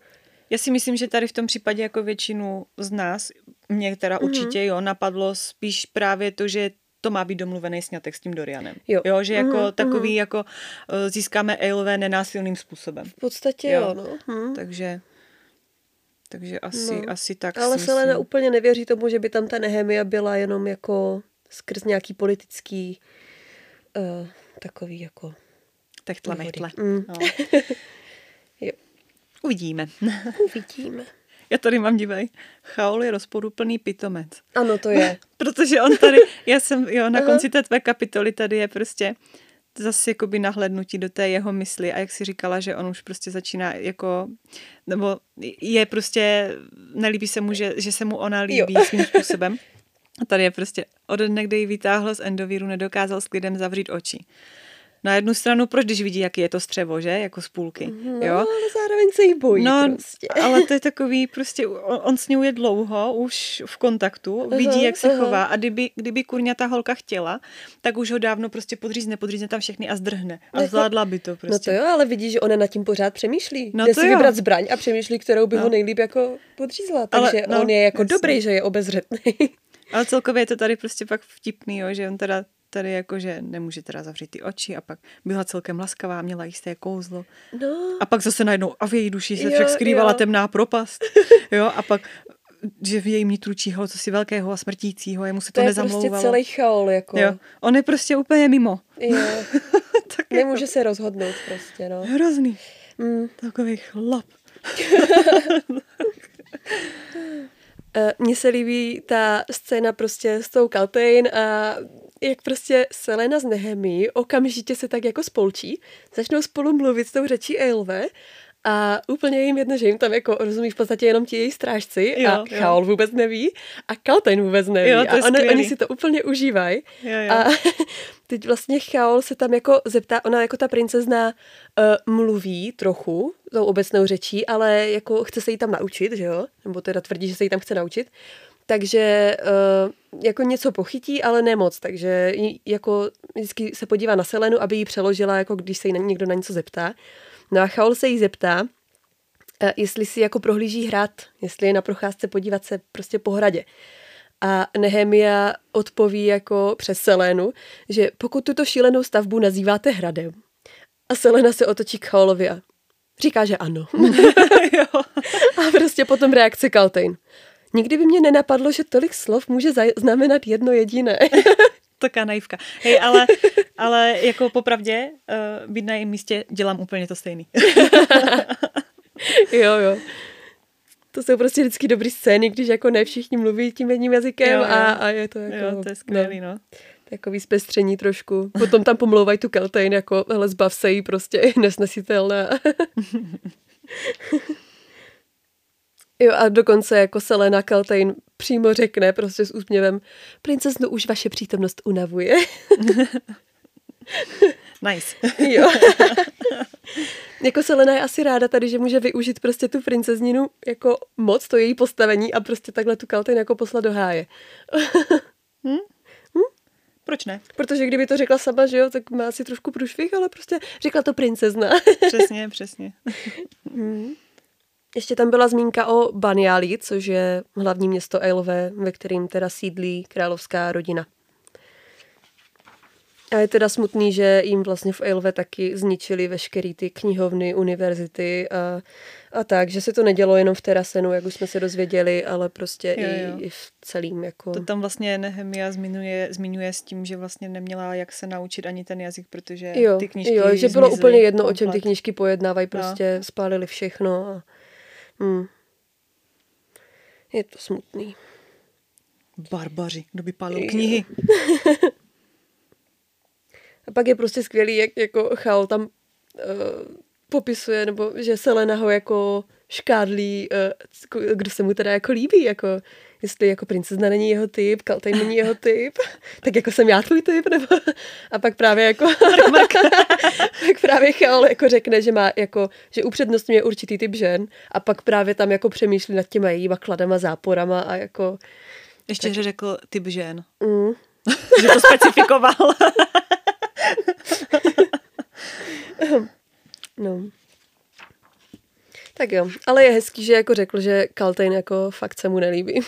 Speaker 2: Já si myslím, že tady v tom případě jako většinu z nás, mě teda mm-hmm. určitě jo, napadlo spíš právě to, že to má být domluvený snětek s tím Dorianem. Jo. jo že jako mm-hmm. takový jako eh, získáme Eilve nenásilným způsobem.
Speaker 1: V podstatě jo, jo no. Hm.
Speaker 2: Takže takže asi, no. asi tak
Speaker 1: Ale Selena úplně nevěří tomu, že by tam ta Nehemia byla jenom jako skrz nějaký politický uh, takový jako
Speaker 2: Techtla nechtle. Mm. No. (laughs)
Speaker 1: jo.
Speaker 2: Uvidíme.
Speaker 1: Uvidíme. (laughs)
Speaker 2: Já tady mám, dívej, Chaol je rozporuplný pitomec.
Speaker 1: Ano, to je. (laughs)
Speaker 2: Protože on tady, já jsem, jo, na konci té tvé kapitoly tady je prostě zase jakoby nahlednutí do té jeho mysli a jak si říkala, že on už prostě začíná jako, nebo je prostě, nelíbí se mu, že, že se mu ona líbí jo. svým způsobem. A tady je prostě od dne, kdy ji vytáhl z endovíru, nedokázal s lidem zavřít oči na jednu stranu, proč když vidí, jaký je to střevo, že, jako z půlky,
Speaker 1: no,
Speaker 2: jo?
Speaker 1: ale zároveň se jí bojí
Speaker 2: no,
Speaker 1: prostě.
Speaker 2: ale to je takový, prostě on, on s ní je dlouho, už v kontaktu, uh-huh, vidí, jak se uh-huh. chová a kdyby, kdyby kurňa ta holka chtěla, tak už ho dávno prostě podřízne, podřízne tam všechny a zdrhne a zvládla by to prostě.
Speaker 1: No to jo, ale vidí, že ona nad tím pořád přemýšlí. No Jde si jo. vybrat zbraň a přemýšlí, kterou by no. ho nejlíp jako podřízla, takže ale, no, on je jako jasný. dobrý, že je obezřetný.
Speaker 2: Ale celkově je to tady prostě pak vtipný, jo, že on teda tady jakože nemůže teda zavřít ty oči a pak byla celkem laskavá, měla jisté kouzlo.
Speaker 1: No.
Speaker 2: A pak zase najednou a v její duši se jo, však skrývala jo. temná propast. (laughs) jo, a pak že v jejím nitru číhalo co si velkého a smrtícího, jemu se to, to nezamlouvalo.
Speaker 1: To je prostě celý chaol, jako.
Speaker 2: Jo. On je prostě úplně mimo.
Speaker 1: Jo. (laughs) tak Nemůže jako... se rozhodnout prostě, no.
Speaker 2: Hrozný. Mm. Takový chlap. (laughs)
Speaker 1: Eh, mně se líbí ta scéna prostě s tou Kaltejn a jak prostě Selena z Nehemí okamžitě se tak jako spolčí, začnou spolu mluvit s tou řečí Elve a úplně jim jedno, že jim tam jako rozumí v podstatě jenom ti její strážci jo, a Chaol vůbec neví a Kalten vůbec neví jo, a on, oni si to úplně užívají. A (laughs) teď vlastně Chaol se tam jako zeptá, ona jako ta princezna uh, mluví trochu tou obecnou řečí, ale jako chce se jí tam naučit, že jo? Nebo teda tvrdí, že se jí tam chce naučit. Takže uh, jako něco pochytí, ale nemoc, takže jako vždycky se podívá na Selenu, aby ji přeložila, jako když se jí někdo na něco zeptá. No a Chaol se jí zeptá, uh, jestli si jako prohlíží hrad, jestli je na procházce podívat se prostě po hradě. A Nehemia odpoví jako přes Selenu, že pokud tuto šílenou stavbu nazýváte hradem, a Selena se otočí k Chaolovi a říká, že ano. (laughs) (laughs) a prostě potom reakce Kaltejn. Nikdy by mě nenapadlo, že tolik slov může znamenat jedno jediné. (laughs)
Speaker 2: Taká naivka. Hej, ale, ale jako popravdě, uh, být na jejím místě dělám úplně to stejný. (laughs)
Speaker 1: jo, jo. To jsou prostě vždycky dobrý scény, když jako ne všichni mluví tím jedním jazykem jo, jo. A, a je to jako...
Speaker 2: Jo, to je skvělý, no. no.
Speaker 1: Takový zpestření trošku. Potom tam pomlouvají tu Keltejn, jako hele, zbav se jí, prostě (laughs) nesnesitelná. Jo a dokonce jako Selena Kaltain přímo řekne prostě s úsměvem, princeznu už vaše přítomnost unavuje. (laughs)
Speaker 2: nice. (laughs)
Speaker 1: jo. (laughs) jako Selena je asi ráda tady, že může využít prostě tu princezninu jako moc, to její postavení a prostě takhle tu Kaltain jako poslat do háje.
Speaker 2: hm? Hm? Proč ne?
Speaker 1: Protože kdyby to řekla sama, že jo, tak má asi trošku průšvih, ale prostě řekla to princezna.
Speaker 2: přesně, přesně.
Speaker 1: Ještě tam byla zmínka o Baniali, což je hlavní město Eilve, ve kterým teda sídlí královská rodina. A je teda smutný, že jim vlastně v Eilve taky zničili veškerý ty knihovny, univerzity a, a tak, že se to nedělo jenom v Terasenu, jak už jsme se dozvěděli, ale prostě jo, jo. I, i v celým. Jako...
Speaker 2: To tam vlastně Nehemia zmiňuje, zmiňuje s tím, že vlastně neměla jak se naučit ani ten jazyk, protože
Speaker 1: jo,
Speaker 2: ty knížky
Speaker 1: Jo, že bylo úplně jedno, komplet. o čem ty knížky pojednávají, no. prostě no. spálili všechno a Hmm. Je to smutný.
Speaker 2: Barbaři, kdo by pálil knihy. (laughs)
Speaker 1: A pak je prostě skvělý, jak jako Chal tam uh, popisuje, nebo že Selena ho jako škádlí, uh, kdo se mu teda jako líbí, jako jestli jako princezna není jeho typ, Kaltej není jeho typ, (laughs) tak jako jsem já tvůj typ, nebo a pak právě jako (laughs) pak právě Chal jako řekne, že má jako, že upřednostňuje určitý typ žen a pak právě tam jako přemýšlí nad těma jejíma kladama, záporama a jako
Speaker 2: ještě, tak... že řekl typ žen. Mm. (laughs) že to specifikoval.
Speaker 1: no. Tak jo, ale je hezký, že jako řekl, že Kaltain jako fakt se mu nelíbí.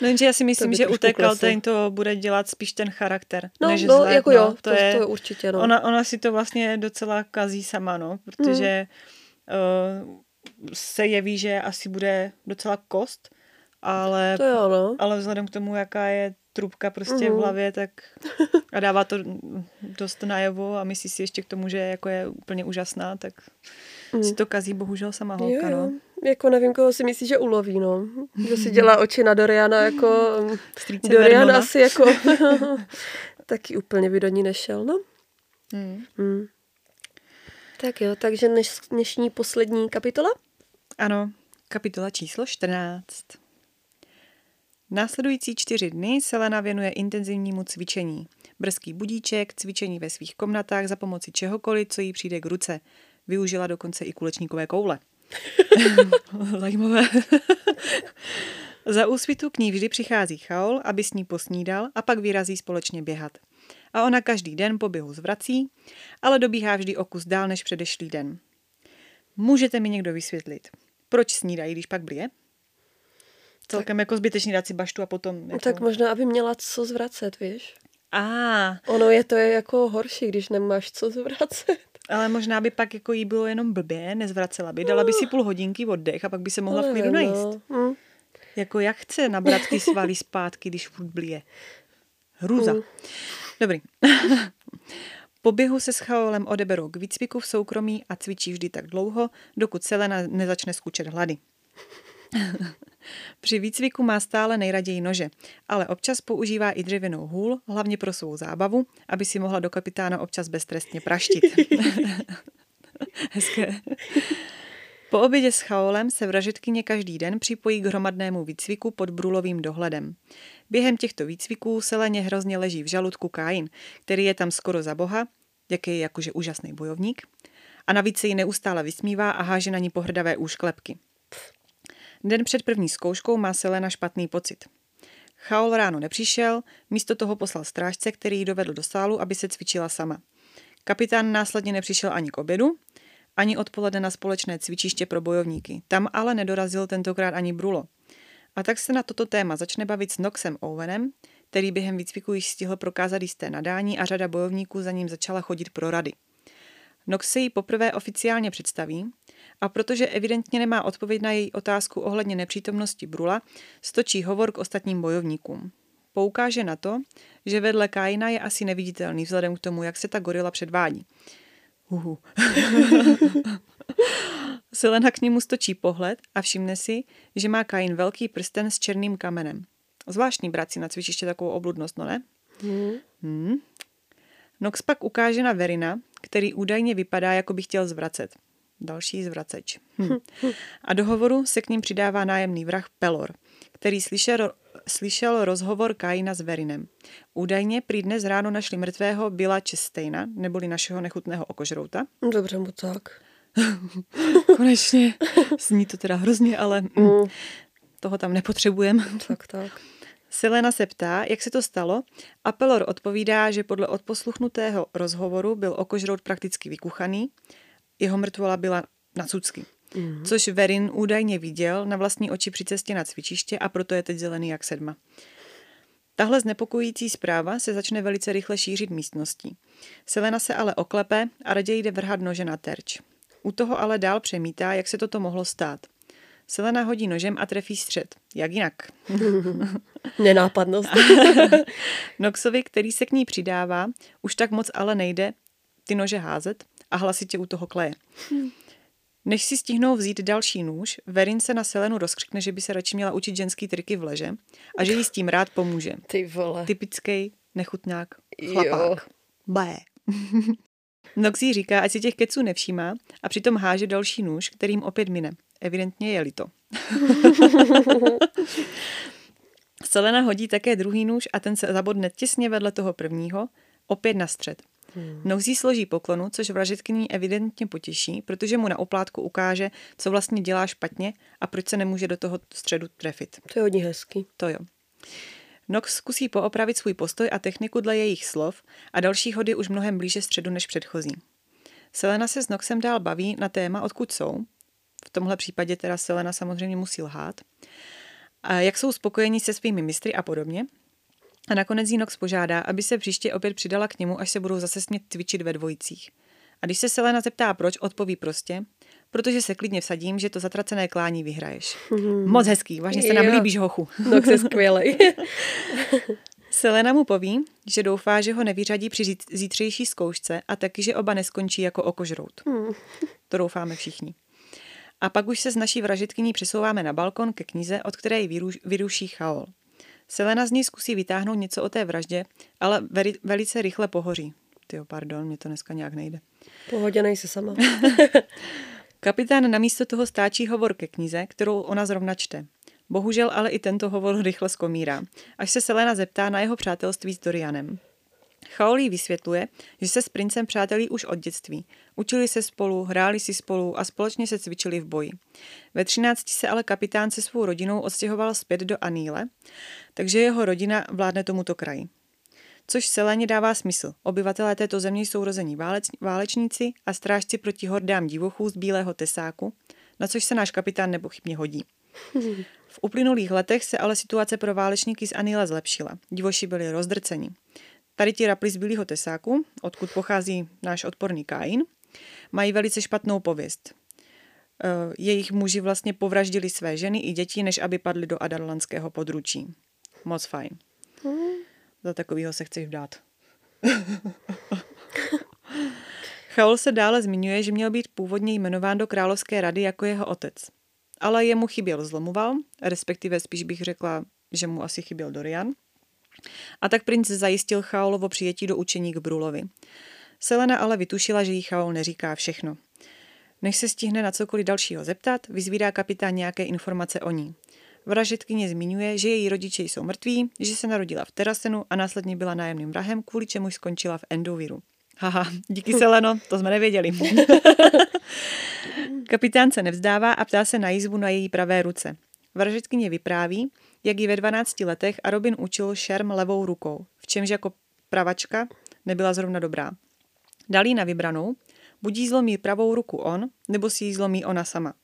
Speaker 2: No jenže já si (laughs) myslím, že u té Kaltain to bude dělat spíš ten charakter.
Speaker 1: No,
Speaker 2: než
Speaker 1: no zlé, jako no. jo, to, to, je, to je určitě, no.
Speaker 2: Ona, ona si to vlastně docela kazí sama, no, protože mm. uh, se jeví, že asi bude docela kost, ale,
Speaker 1: to jo, no.
Speaker 2: ale vzhledem k tomu, jaká je trubka prostě mm. v mhm. hlavě, tak (laughs) a dává to dost najevo a myslí si ještě k tomu, že jako je úplně úžasná, tak mm. si to kazí bohužel sama holka, jo, jo. no.
Speaker 1: Jako nevím, koho si myslí, že uloví, no. Že si dělá oči na Doriana, jako... Strýce Dorian Vermona. asi jako... (laughs) taky úplně by do ní nešel, no. Mm. Mm. Tak jo, takže dneš, dnešní poslední kapitola?
Speaker 2: Ano, kapitola číslo 14. Následující čtyři dny Selena věnuje intenzivnímu cvičení. Brzký budíček, cvičení ve svých komnatách za pomoci čehokoliv, co jí přijde k ruce. Využila dokonce i kulečníkové koule. (laughs) Zajímavé. (laughs) za úsvitu k ní vždy přichází Chaol, aby s ní posnídal a pak vyrazí společně běhat. A ona každý den po běhu zvrací, ale dobíhá vždy o kus dál než předešlý den. Můžete mi někdo vysvětlit, proč snídají, když pak blije? celkem jako zbytečný dát si baštu a potom...
Speaker 1: Jako... Tak možná, aby měla co zvracet, víš?
Speaker 2: A.
Speaker 1: Ono je to je jako horší, když nemáš co zvracet.
Speaker 2: Ale možná by pak jako jí bylo jenom blbě, nezvracela by, dala by si půl hodinky oddech a pak by se mohla v klidu najíst. No. Jako jak chce nabrat ty svaly zpátky, když furt blije. Hruza. Hm. Dobrý. (laughs) Po běhu se s Chaolem odeberou k výcviku v soukromí a cvičí vždy tak dlouho, dokud Selena nezačne skučet hlady. (laughs) Při výcviku má stále nejraději nože, ale občas používá i dřevěnou hůl, hlavně pro svou zábavu, aby si mohla do kapitána občas beztrestně praštit. (laughs) Hezké. Po obědě s Chaolem se vražetkyně každý den připojí k hromadnému výcviku pod Brulovým dohledem. Během těchto výcviků se Leně hrozně leží v žaludku Kain, který je tam skoro za boha, jaký je jakože úžasný bojovník, a navíc se jí neustále vysmívá a háže na ní pohrdavé úšklepky. Den před první zkouškou má Selena špatný pocit. Chaol ráno nepřišel, místo toho poslal strážce, který ji dovedl do sálu, aby se cvičila sama. Kapitán následně nepřišel ani k obědu, ani odpoledne na společné cvičiště pro bojovníky. Tam ale nedorazil tentokrát ani Brulo. A tak se na toto téma začne bavit s Noxem Owenem, který během výcviku již stihl prokázat jisté nadání a řada bojovníků za ním začala chodit pro rady. Nox se jí poprvé oficiálně představí a protože evidentně nemá odpověď na její otázku ohledně nepřítomnosti Brula, stočí hovor k ostatním bojovníkům. Poukáže na to, že vedle Kaina je asi neviditelný vzhledem k tomu, jak se ta gorila předvádí. Uhu. (laughs) Selena k němu stočí pohled a všimne si, že má Kain velký prsten s černým kamenem. Zvláštní brát si na cvičiště takovou obludnost, no ne? Hmm. Hmm. Nox pak ukáže na Verina, který údajně vypadá, jako by chtěl zvracet. Další zvraceč. Hm. A do hovoru se k ním přidává nájemný vrah Pelor, který slyšel, slyšel rozhovor Kaina s Verinem. Údajně prý dnes ráno našli mrtvého Bila Chestejna, neboli našeho nechutného okožrouta.
Speaker 1: Dobře mu tak. (laughs)
Speaker 2: Konečně. Zní to teda hrozně, ale mm. toho tam nepotřebujeme.
Speaker 1: Tak, tak.
Speaker 2: Selena se ptá, jak se to stalo a Pelor odpovídá, že podle odposluchnutého rozhovoru byl okožrout prakticky vykuchaný, jeho mrtvola byla na cucky. Mm. Což Verin údajně viděl na vlastní oči při cestě na cvičiště a proto je teď zelený jak sedma. Tahle znepokojící zpráva se začne velice rychle šířit místností. Selena se ale oklepe a raději jde vrhat nože na terč. U toho ale dál přemítá, jak se toto mohlo stát. Selena hodí nožem a trefí střed. Jak jinak? (laughs)
Speaker 1: Nenápadnost. (laughs)
Speaker 2: Noxovi, který se k ní přidává, už tak moc ale nejde ty nože házet a hlasitě u toho kleje. Než si stihnou vzít další nůž, Verin se na Selenu rozkřikne, že by se radši měla učit ženský triky v leže a že jí s tím rád pomůže.
Speaker 1: Ty vole.
Speaker 2: Typický nechutňák chlapák. Bé. (laughs) Noxy říká, ať si těch keců nevšímá a přitom háže další nůž, kterým opět mine. Evidentně je to. (laughs) Selena hodí také druhý nůž a ten se zabodne těsně vedle toho prvního, opět na střed. Hmm. Nouzí složí poklonu, což vražetkyní evidentně potěší, protože mu na oplátku ukáže, co vlastně dělá špatně a proč se nemůže do toho středu trefit.
Speaker 1: To je hodně hezký.
Speaker 2: To jo. Nox zkusí poopravit svůj postoj a techniku dle jejich slov a další hody už mnohem blíže středu než předchozí. Selena se s Noxem dál baví na téma, odkud jsou. V tomhle případě teda Selena samozřejmě musí lhát. A jak jsou spokojení se svými mistry a podobně. A nakonec jí Nox požádá, aby se příště opět přidala k němu, až se budou zase smět cvičit ve dvojicích. A když se Selena zeptá proč, odpoví prostě, protože se klidně vsadím, že to zatracené klání vyhraješ. Mm. Moc hezký, vážně se nám jo. líbíš, hochu.
Speaker 1: No, je skvělej. (laughs)
Speaker 2: Selena mu poví, že doufá, že ho nevyřadí při zítřejší zkoušce a taky, že oba neskončí jako okožrout. Mm. To doufáme všichni. A pak už se s naší vražitkyní přesouváme na balkon ke knize, od které ji vyruší Chaol. Selena z ní zkusí vytáhnout něco o té vraždě, ale veri, velice rychle pohoří. Tyjo, pardon, mě to dneska nějak nejde.
Speaker 1: Pohodě nejsi sama. (laughs)
Speaker 2: Kapitán namísto toho stáčí hovor ke knize, kterou ona zrovna čte. Bohužel ale i tento hovor rychle skomírá, až se Selena zeptá na jeho přátelství s Dorianem. Chaolí vysvětluje, že se s princem přátelí už od dětství. Učili se spolu, hráli si spolu a společně se cvičili v boji. Ve 13 se ale kapitán se svou rodinou odstěhoval zpět do Aníle, takže jeho rodina vládne tomuto kraji. Což Seleně dává smysl. Obyvatelé této země jsou rození válec, válečníci a strážci proti hordám divochů z bílého tesáku, na což se náš kapitán nepochybně hodí. V uplynulých letech se ale situace pro válečníky z Anila zlepšila. Divoši byli rozdrceni. Tady ti rapli z bílého tesáku, odkud pochází náš odporný Kain, mají velice špatnou pověst. Eh, jejich muži vlastně povraždili své ženy i děti, než aby padli do adarlanského područí. Moc fajn. Hmm. Za takového se chceš vdát. (laughs) Chaol se dále zmiňuje, že měl být původně jmenován do královské rady jako jeho otec. Ale jemu chyběl zlomoval, respektive spíš bych řekla, že mu asi chyběl Dorian. A tak princ zajistil Chaolovo přijetí do učení k Brulovi. Selena ale vytušila, že jí Chaol neříká všechno. Než se stihne na cokoliv dalšího zeptat, vyzvídá kapitán nějaké informace o ní. Vražetkyně zmiňuje, že její rodiče jsou mrtví, že se narodila v Terasenu a následně byla nájemným vrahem, kvůli čemu skončila v Endoviru. Haha, díky Seleno, to jsme nevěděli. (laughs) Kapitán se nevzdává a ptá se na jízvu na její pravé ruce. Vražetkyně vypráví, jak ji ve 12 letech a Robin učil šerm levou rukou, v čemž jako pravačka nebyla zrovna dobrá. Dal jí na vybranou, buď jí zlomí pravou ruku on, nebo si ji zlomí ona sama.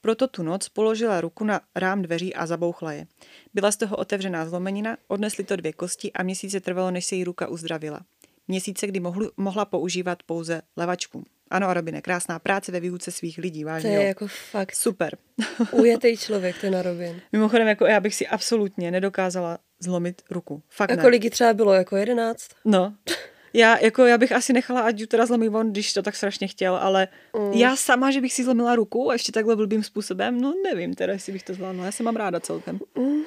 Speaker 2: Proto tu noc položila ruku na rám dveří a zabouchla je. Byla z toho otevřená zlomenina, odnesli to dvě kosti a měsíce trvalo, než se jí ruka uzdravila. Měsíce, kdy mohlu, mohla používat pouze levačku. Ano, Arabine, krásná práce ve výuce svých lidí, vážně.
Speaker 1: To je jako fakt.
Speaker 2: Super. (laughs)
Speaker 1: Ujetý člověk, ten Arabin.
Speaker 2: Mimochodem, jako já bych si absolutně nedokázala zlomit ruku. Fakt
Speaker 1: A kolik třeba bylo, jako jedenáct?
Speaker 2: No, (laughs) já, jako, já bych asi nechala, ať ju teda zlomí on, když to tak strašně chtěl, ale mm. já sama, že bych si zlomila ruku a ještě takhle blbým způsobem, no nevím teda, jestli bych to zvládla. Já se mám ráda celkem. Mm.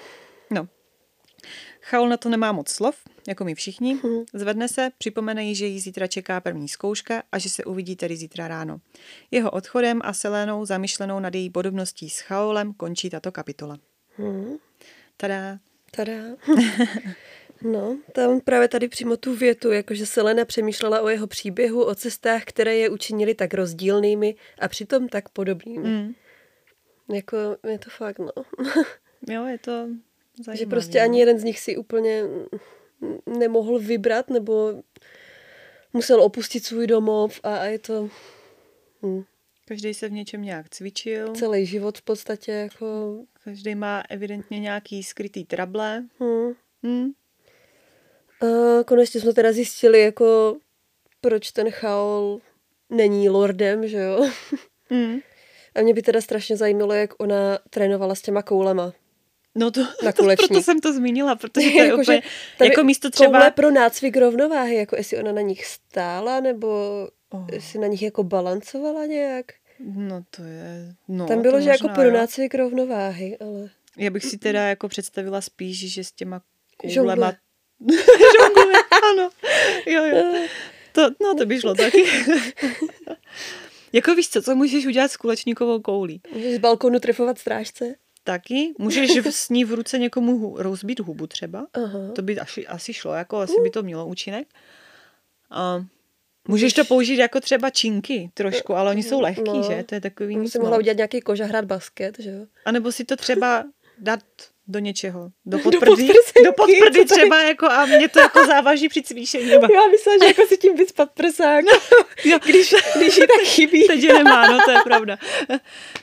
Speaker 2: No. Chaul na to nemá moc slov, jako my všichni. Mm. Zvedne se, připomene jí, že jí zítra čeká první zkouška a že se uvidí tedy zítra ráno. Jeho odchodem a Selénou zamyšlenou nad její podobností s Chaolem končí tato kapitola. Mm. Tada.
Speaker 1: Tada. (laughs) No, tam právě tady přímo tu větu, jakože Selena přemýšlela o jeho příběhu, o cestách, které je učinili tak rozdílnými a přitom tak podobnými. Mm. Jako je to fakt, no. (laughs)
Speaker 2: jo, je to zajímavé.
Speaker 1: Že prostě ani jeden z nich si úplně nemohl vybrat, nebo musel opustit svůj domov a, a je to...
Speaker 2: Hm. Každý se v něčem nějak cvičil.
Speaker 1: Celý život v podstatě jako...
Speaker 2: Každý má evidentně nějaký skrytý trable. Hmm.
Speaker 1: Hmm. A konečně jsme teda zjistili, jako proč ten Chaol není lordem, že jo? (laughs) Mm. A mě by teda strašně zajímalo, jak ona trénovala s těma koulema.
Speaker 2: No to, na to proto jsem to zmínila, protože to je (laughs) jako, úplně, jako místo třeba... Koule
Speaker 1: pro nácvik rovnováhy, jako jestli ona na nich stála, nebo oh. jestli na nich jako balancovala nějak.
Speaker 2: No to je... No,
Speaker 1: Tam bylo, že jako pro nácvik rovnováhy, ale...
Speaker 2: Já bych si teda jako představila spíš, že s těma
Speaker 1: koulema Žongle. (laughs)
Speaker 2: Žongluje, ano. Jo, jo. To, no, to by šlo taky. (laughs) jako víš co, co můžeš udělat s kulečníkovou koulí?
Speaker 1: Můžeš z balkonu trefovat strážce?
Speaker 2: Taky. Můžeš s ní v ruce někomu hu, rozbít hubu třeba. Aha. To by asi, asi šlo, jako asi by to mělo účinek. A můžeš to použít jako třeba činky trošku, ale oni jsou lehký, no. že? To je takový...
Speaker 1: Musím mohla udělat nějaký koža hrát basket, že jo?
Speaker 2: A nebo si to třeba dát do něčeho. Do podprdí, (laughs) do podprdí třeba jako a mě to jako závaží při cvičení. (laughs) Já
Speaker 1: myslím, že jako si tím vyspat prsák, no, když, když jí tak chybí.
Speaker 2: Teď je nemá, no to je pravda.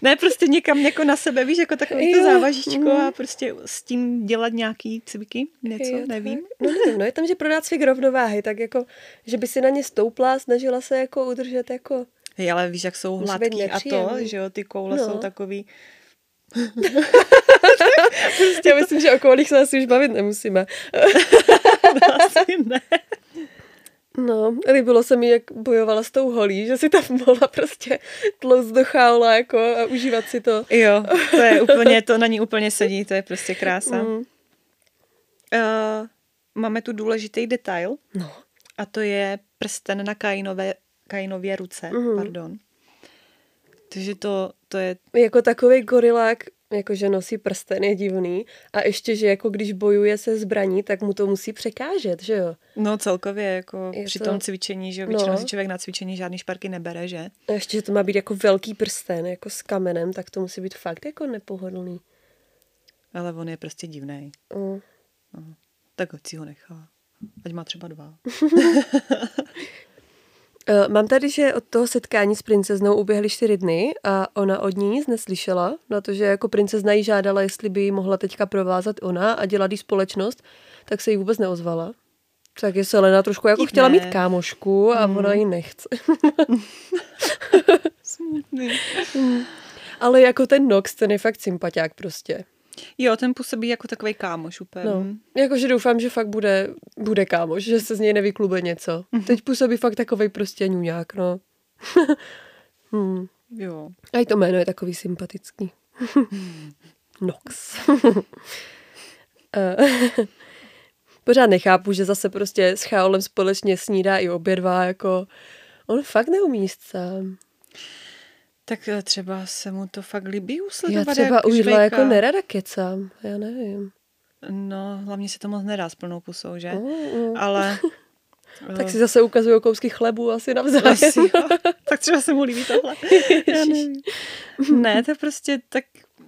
Speaker 2: Ne, prostě někam jako na sebe, víš, jako takový to závažíčko mm. a prostě s tím dělat nějaký cviky, něco, jo, nevím.
Speaker 1: No nevím, no je tam, že prodá cvik rovnováhy, tak jako, že by si na ně stoupla, snažila se jako udržet jako
Speaker 2: Hej, ale víš, jak jsou hladký a to, že jo, ty koule no. jsou takový
Speaker 1: prostě Já myslím, že o koulích se asi už bavit nemusíme.
Speaker 2: no, asi ne.
Speaker 1: No, líbilo se mi, jak bojovala s tou holí, že si tam mohla prostě tlouz do cháula jako a užívat si to.
Speaker 2: Jo, to je úplně, to na ní úplně sedí, to je prostě krása. Mm. Uh, máme tu důležitý detail.
Speaker 1: No.
Speaker 2: A to je prsten na Kainové, Kainově ruce, mm. pardon. Takže to, to je...
Speaker 1: Jako takový gorilák, jakože nosí prsten, je divný. A ještě, že jako když bojuje se zbraní, tak mu to musí překážet, že jo?
Speaker 2: No celkově, jako je při to... tom cvičení, že jo, většinou no. si člověk na cvičení žádný šparky nebere, že?
Speaker 1: A ještě, že to má být jako velký prsten, jako s kamenem, tak to musí být fakt jako nepohodlný.
Speaker 2: Ale on je prostě divný. Mm. No. Tak si ho nechá. Ať má třeba dva. (laughs)
Speaker 1: Uh, mám tady, že od toho setkání s princeznou uběhly čtyři dny a ona od ní nic neslyšela, na to, že jako princezna jí žádala, jestli by jí mohla teďka provázat ona a dělat jí společnost, tak se jí vůbec neozvala. Tak je Selena trošku jako Divné. chtěla mít kámošku a mm. ona ji nechce. (laughs)
Speaker 2: Smutný.
Speaker 1: Ale jako ten Nox, ten je fakt sympatiák prostě.
Speaker 2: Jo, ten působí jako takový kámoš úplně. No,
Speaker 1: jakože doufám, že fakt bude, bude kámoš, že se z něj nevyklube něco. Mm-hmm. Teď působí fakt takový prostě ňuňák, no. (laughs)
Speaker 2: hmm. Jo.
Speaker 1: A i to jméno je takový sympatický. (laughs) Nox. Eh, (laughs) pořád nechápu, že zase prostě s Chaolem společně snídá i obě dva, jako on fakt neumí jíst sám.
Speaker 2: Tak eh, třeba se mu to fakt líbí usledovat.
Speaker 1: Já třeba už jako nerada kecám, já nevím.
Speaker 2: No, hlavně se to moc nedá s plnou pusou, že? Mm, mm. Ale... (laughs)
Speaker 1: tak si zase ukazují kousky chlebu asi navzájem. Asi, (laughs)
Speaker 2: tak třeba se mu líbí tohle. já nevím. ne, to prostě tak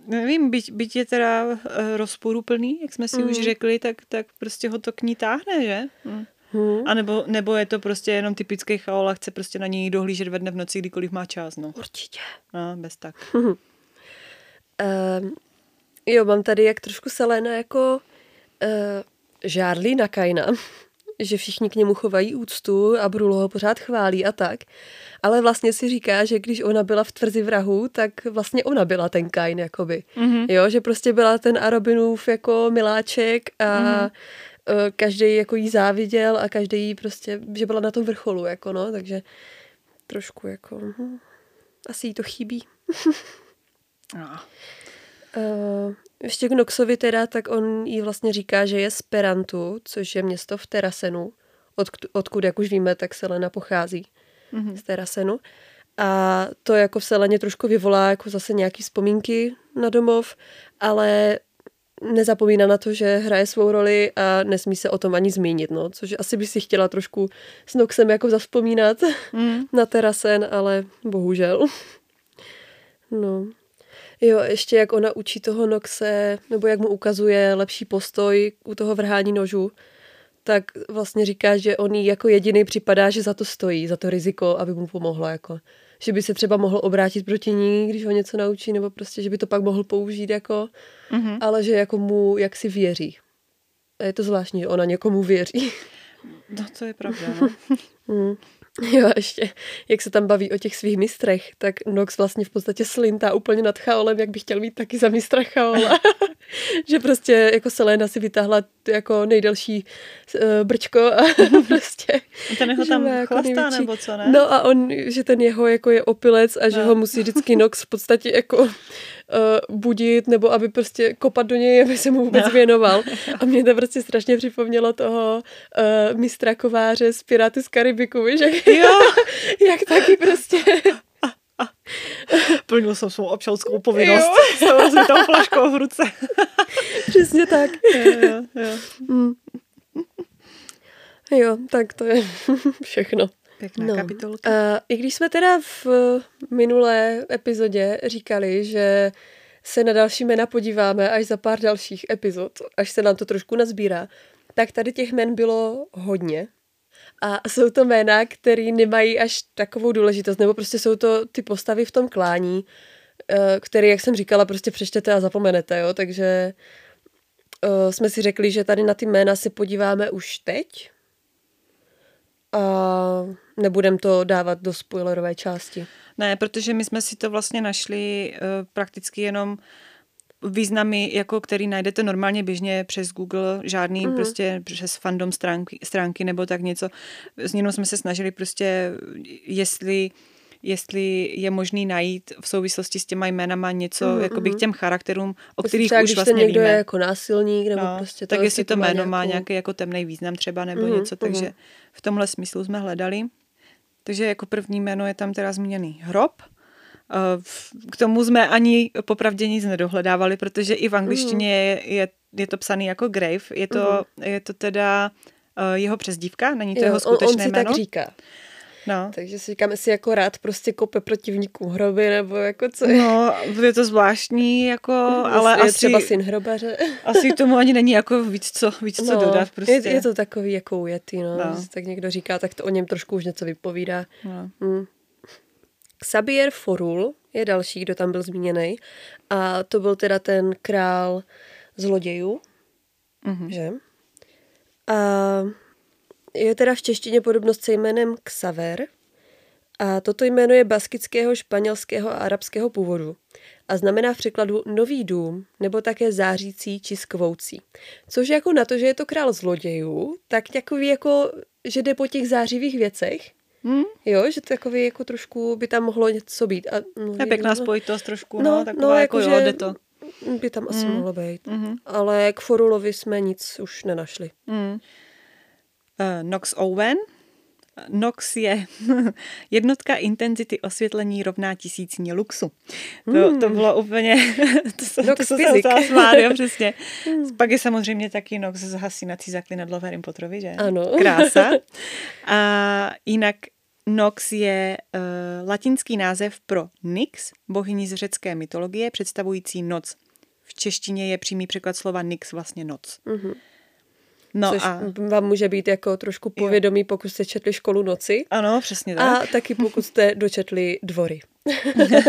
Speaker 2: nevím, byť, byť je teda uh, rozporuplný, jak jsme si mm. už řekli, tak, tak prostě ho to k ní táhne, že? Mm. Hmm. A nebo, nebo je to prostě jenom typický chaol a chce prostě na něj dohlížet ve dne v noci, kdykoliv má čas, no.
Speaker 1: Určitě.
Speaker 2: No, bez tak. (laughs)
Speaker 1: Hmm. Um, jo, mám tady jak trošku Selena jako uh, žárlí na Kaina, (laughs) že všichni k němu chovají úctu a Brulo ho pořád chválí a tak. Ale vlastně si říká, že když ona byla v tvrzi vrahu, tak vlastně ona byla ten Kain, jakoby. Mm-hmm. Jo, že prostě byla ten Arobinův jako miláček a mm-hmm každý jako jí záviděl a každý jí prostě, že byla na tom vrcholu, jako no, takže trošku jako, hm, asi jí to chybí. (laughs) no. uh, ještě k Noxovi teda, tak on jí vlastně říká, že je z Perantu, což je město v Terasenu, od, odkud, jak už víme, tak Selena pochází mm-hmm. z Terasenu. A to jako v Seleně trošku vyvolá jako zase nějaký vzpomínky na domov, ale nezapomíná na to, že hraje svou roli a nesmí se o tom ani zmínit, no, což asi by si chtěla trošku s Noxem jako zavzpomínat mm. (laughs) na terasen, ale bohužel. No. Jo, ještě jak ona učí toho Noxe, nebo jak mu ukazuje lepší postoj u toho vrhání nožu, tak vlastně říká, že on jí jako jediný připadá, že za to stojí, za to riziko, aby mu pomohla. Jako že by se třeba mohl obrátit proti ní, když ho něco naučí, nebo prostě, že by to pak mohl použít jako, mm-hmm. ale že jako mu jak si věří. A je to zvláštní, že ona někomu věří.
Speaker 2: No, to je pravda, no. (laughs)
Speaker 1: mm. (laughs) Jo, ještě, jak se tam baví o těch svých mistrech, tak Nox vlastně v podstatě slintá úplně nad Chaolem, jak by chtěl mít taky za mistra Chaola. (laughs) že prostě jako Selena si vytáhla jako nejdelší uh, brčko a (laughs) prostě...
Speaker 2: Ten jeho tam jako chlastá, největší. nebo co, ne?
Speaker 1: No a on, že ten jeho jako je opilec a že no. ho musí vždycky Nox v podstatě jako uh, budit, nebo aby prostě kopat do něj, aby se mu vůbec no. věnoval. (laughs) A mě to prostě strašně připomnělo toho uh, mistra kováře z Piráty z Karibiku, víš, jak, jo. (laughs) jak taky prostě (laughs)
Speaker 2: Plnil jsem svou občanskou povinnost s tou flaškou v ruce.
Speaker 1: Přesně tak.
Speaker 2: Jo, jo, jo. Mm.
Speaker 1: jo, tak to je všechno.
Speaker 2: Pěkná no. kapitolka.
Speaker 1: Uh, I když jsme teda v minulé epizodě říkali, že se na další jména podíváme až za pár dalších epizod, až se nám to trošku nazbírá, tak tady těch jmen bylo hodně. A jsou to jména, které nemají až takovou důležitost, nebo prostě jsou to ty postavy v tom klání, eh, které, jak jsem říkala, prostě přečtete a zapomenete, jo, takže uh, jsme si řekli, že tady na ty jména se podíváme už teď, a nebudem to dávat do spoilerové části.
Speaker 2: Ne, protože my jsme si to vlastně našli uh, prakticky jenom významy, jako který najdete normálně běžně přes Google, žádný mm. prostě přes fandom stránky, stránky nebo tak něco. S jsme se snažili prostě, jestli jestli je možný najít v souvislosti s těma jménama něco mm, jakoby k těm charakterům, o kterých třeba, už vlastně
Speaker 1: někdo
Speaker 2: víme.
Speaker 1: je jako násilník, nebo no, prostě
Speaker 2: Tak jestli to jméno má nějaký jako temný význam třeba, nebo mm, něco, takže mm. v tomhle smyslu jsme hledali. Takže jako první jméno je tam teda zmíněný hrob, eh, k tomu jsme ani popravdě nic nedohledávali, protože i v angličtině je, je, je to psaný jako grave. Je to, mm. je to teda uh, jeho přezdívka, není to jo, jeho skutečné
Speaker 1: on, on si
Speaker 2: jméno.
Speaker 1: tak říká. No. Takže si říkám, jestli jako rád prostě kope protivníků hroby, nebo jako co
Speaker 2: je. No, je to zvláštní, jako, (laughs) ale
Speaker 1: je
Speaker 2: asi...
Speaker 1: třeba syn hrobaře. (laughs)
Speaker 2: asi tomu ani není jako víc co, víc no, co dodat prostě.
Speaker 1: Je, je to takový jako ujetý, no. no. Tak někdo říká, tak to o něm trošku už něco vypovídá. No. Hmm. Xabier Forul je další, kdo tam byl zmíněný. A to byl teda ten král zlodějů, mm-hmm. že? A je teda v češtině podobnost se jménem Xaver a toto jméno je baskického, španělského a arabského původu a znamená v překladu nový dům nebo také zářící či skvoucí. Což jako na to, že je to král zlodějů, tak takový jako, že jde po těch zářivých věcech, Hmm? Jo, že takový jako trošku by tam mohlo něco být. A,
Speaker 2: no, je pěkná spojitost trošku, no, no taková no, jako, jako jo, jde to.
Speaker 1: By tam asi hmm. mohlo být. Hmm. Ale k Forulovi jsme nic už nenašli.
Speaker 2: Hmm. Uh, Nox Owen, NOx je (laughs) jednotka intenzity osvětlení rovná tisícině luxu. To, hmm. to bylo úplně, (laughs) to jsem, NOx to jsem se smát, jo, přesně. Hmm. Pak je samozřejmě taky NOx zhasínací zaklinadlo v Harry Potterovi, že?
Speaker 1: Ano.
Speaker 2: Krása. (laughs) A jinak Nox je uh, latinský název pro Nyx, bohyni z řecké mytologie, představující noc. V češtině je přímý překlad slova Nyx vlastně noc. Mm-hmm.
Speaker 1: No Což a... vám může být jako trošku povědomí, jo. pokud jste četli školu noci.
Speaker 2: Ano, přesně tak.
Speaker 1: A taky pokud jste dočetli dvory. (laughs)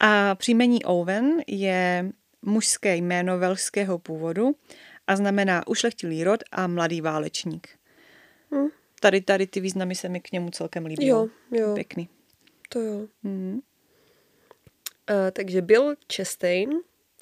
Speaker 2: a příjmení Owen je mužské jméno velšského původu a znamená ušlechtilý rod a mladý válečník. Hmm. Tady, tady ty významy se mi k němu celkem líbí.
Speaker 1: Jo, jo.
Speaker 2: Pěkný.
Speaker 1: To jo. Hmm. Uh, takže Bill Chastain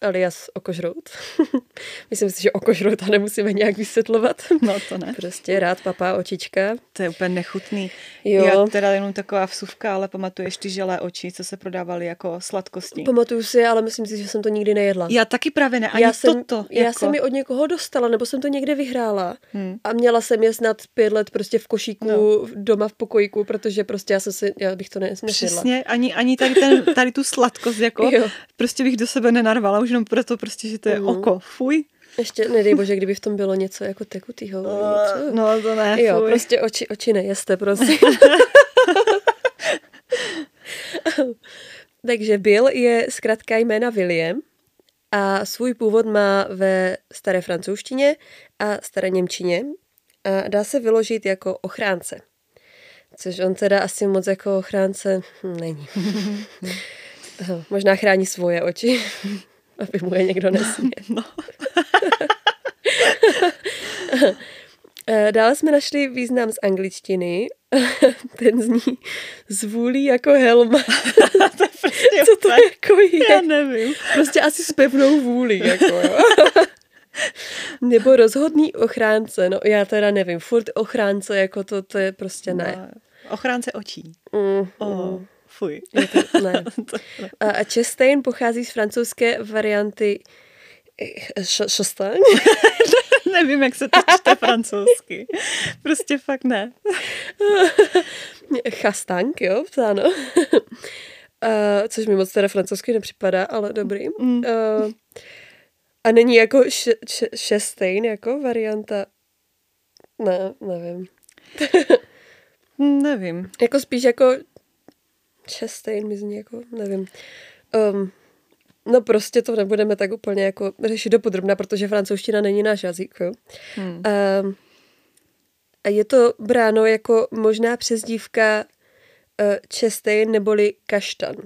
Speaker 1: alias okožrout. (laughs) Myslím si, že okožrouta nemusíme nějak vysvětlovat.
Speaker 2: No to ne. (laughs)
Speaker 1: Prostě rád papá očička.
Speaker 2: To je úplně nechutný. Jo. Já teda jenom taková vsuvka, ale pamatuješ ty želé oči, co se prodávaly jako sladkosti.
Speaker 1: Pamatuju si, ale myslím si, že jsem to nikdy nejedla.
Speaker 2: Já taky právě ne, ani já
Speaker 1: jsem,
Speaker 2: toto.
Speaker 1: Já jako... jsem ji od někoho dostala, nebo jsem to někde vyhrála. Hmm. A měla jsem je snad pět let prostě v košíku no. doma v pokojíku, protože prostě já jsem si, já bych to nesměla.
Speaker 2: Přesně, ani, ani tady, ten, tady tu sladkost, jako (laughs) jo. prostě bych do sebe nenarvala, už jenom proto prostě, že to je mm. oko. Fuj.
Speaker 1: Ještě, nedej bože, kdyby v tom bylo něco jako tekutýho.
Speaker 2: Uh, no to ne,
Speaker 1: Jo, fuj. prostě oči, oči nejeste, prosím. (laughs) Takže Bill je zkrátka jména William a svůj původ má ve staré francouzštině a staré němčině a dá se vyložit jako ochránce. Což on teda asi moc jako ochránce není. (laughs) Možná chrání svoje oči aby mu je někdo nesměl. (laughs) No. (laughs) Eh, dále jsme našli význam z angličtiny. (laughs) Ten zní zvůlí jako helma.
Speaker 2: to je prostě
Speaker 1: Co to jako je?
Speaker 2: Já nevím.
Speaker 1: Prostě asi s pevnou vůlí. Jako, jo. Nebo rozhodný ochránce. No já teda nevím. Furt ochránce, jako to, to je prostě ne. No,
Speaker 2: ochránce očí. Mm, oh. Fuj.
Speaker 1: To, (laughs) ne. A Chastain pochází z francouzské varianty Chastain. (laughs)
Speaker 2: Nevím, jak se to čte francouzsky. Prostě fakt ne. (laughs)
Speaker 1: Chastank, jo, psáno. Uh, což mi moc teda francouzsky nepřipadá, ale dobrý. Mm. Uh, a není jako šestejn, jako varianta? Ne, nevím.
Speaker 2: nevím.
Speaker 1: Jako spíš jako Chastain mi zní jako, nevím. Um, no prostě to nebudeme tak úplně jako řešit dopodrobna, protože francouzština není náš jazyk. Jo? Hmm. Um, a je to bráno jako možná přezdívka uh, Chastain neboli kaštan.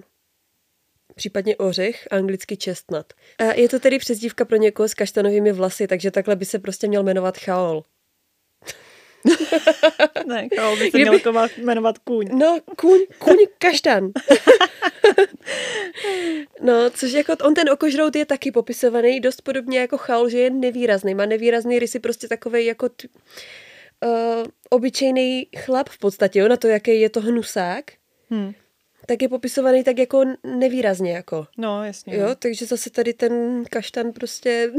Speaker 1: Případně ořech, anglicky chestnut. A je to tedy přezdívka pro někoho s kaštanovými vlasy, takže takhle by se prostě měl jmenovat Chaol.
Speaker 2: Ne, Karol by se (laughs) Kdyby... měl jmenovat kůň.
Speaker 1: No, kůň, kůň kaštan. (laughs) no, což jako on ten okožrout je taky popisovaný dost podobně jako chaul, že je nevýrazný. Má nevýrazný rysy, prostě takový jako t, uh, obyčejný chlap v podstatě, jo, na to, jaký je to hnusák. Hmm tak je popisovaný tak jako nevýrazně jako.
Speaker 2: No, jasně.
Speaker 1: Jo, no. takže zase tady ten kaštan prostě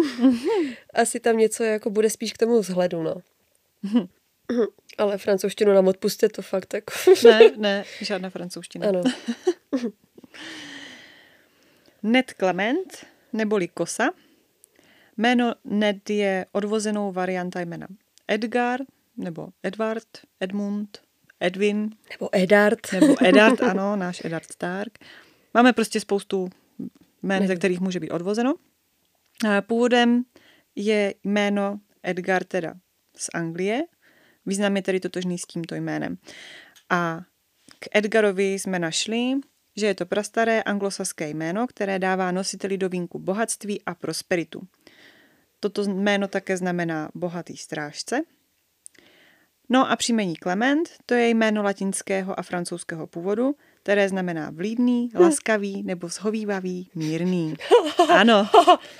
Speaker 1: (laughs) asi tam něco jako bude spíš k tomu vzhledu, no. Ale francouzštinu nám odpustit to fakt jako...
Speaker 2: ne, (laughs) ne, žádná francouzština.
Speaker 1: Ano. (laughs)
Speaker 2: Ned Clement, neboli Kosa. Jméno Ned je odvozenou varianta jména Edgar, nebo Edward, Edmund, Edwin.
Speaker 1: Nebo Edard.
Speaker 2: Nebo Edard, (laughs) ano, náš Edard Stark. Máme prostě spoustu jmén, ze kterých může být odvozeno. Původem je jméno Edgar teda z Anglie. Význam je tedy totožný s tímto jménem. A k Edgarovi jsme našli, že je to prastaré anglosaské jméno, které dává nositeli do vínku bohatství a prosperitu. Toto jméno také znamená bohatý strážce. No a příjmení Clement, to je jméno latinského a francouzského původu, které znamená vlídný, laskavý nebo zhovývavý, mírný. Ano,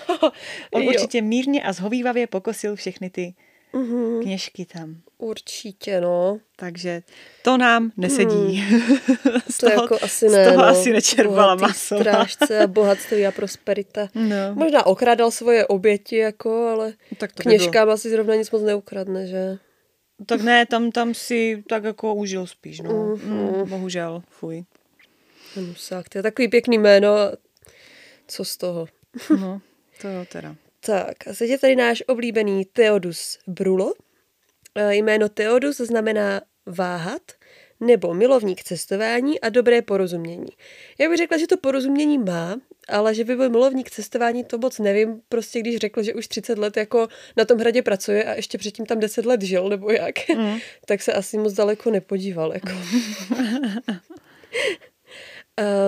Speaker 2: (laughs) on určitě mírně a zhovývavě pokosil všechny ty mm-hmm. kněžky tam.
Speaker 1: Určitě, no.
Speaker 2: Takže to nám nesedí. Hmm. (laughs)
Speaker 1: z toho, to jako asi ne,
Speaker 2: z toho
Speaker 1: no.
Speaker 2: asi nečerpala maso.
Speaker 1: strážce a bohatství a prosperita. No. Možná okradal svoje oběti, jako, ale tak to kněžkám asi zrovna nic moc neukradne, že?
Speaker 2: Tak ne, tam, tam si tak jako užil spíš, no. Mm-hmm. Mm, bohužel, fuj.
Speaker 1: Nusák, to je takový pěkný jméno. Co z toho?
Speaker 2: No, to jo teda.
Speaker 1: Tak, a teď je tady náš oblíbený Theodus Brulo. E, jméno Theodus znamená váhat, nebo milovník cestování a dobré porozumění. Já bych řekla, že to porozumění má, ale že by byl milovník cestování, to moc nevím. Prostě když řekl, že už 30 let jako na tom hradě pracuje a ještě předtím tam 10 let žil, nebo jak, mm. (laughs) tak se asi moc daleko nepodíval. Jako.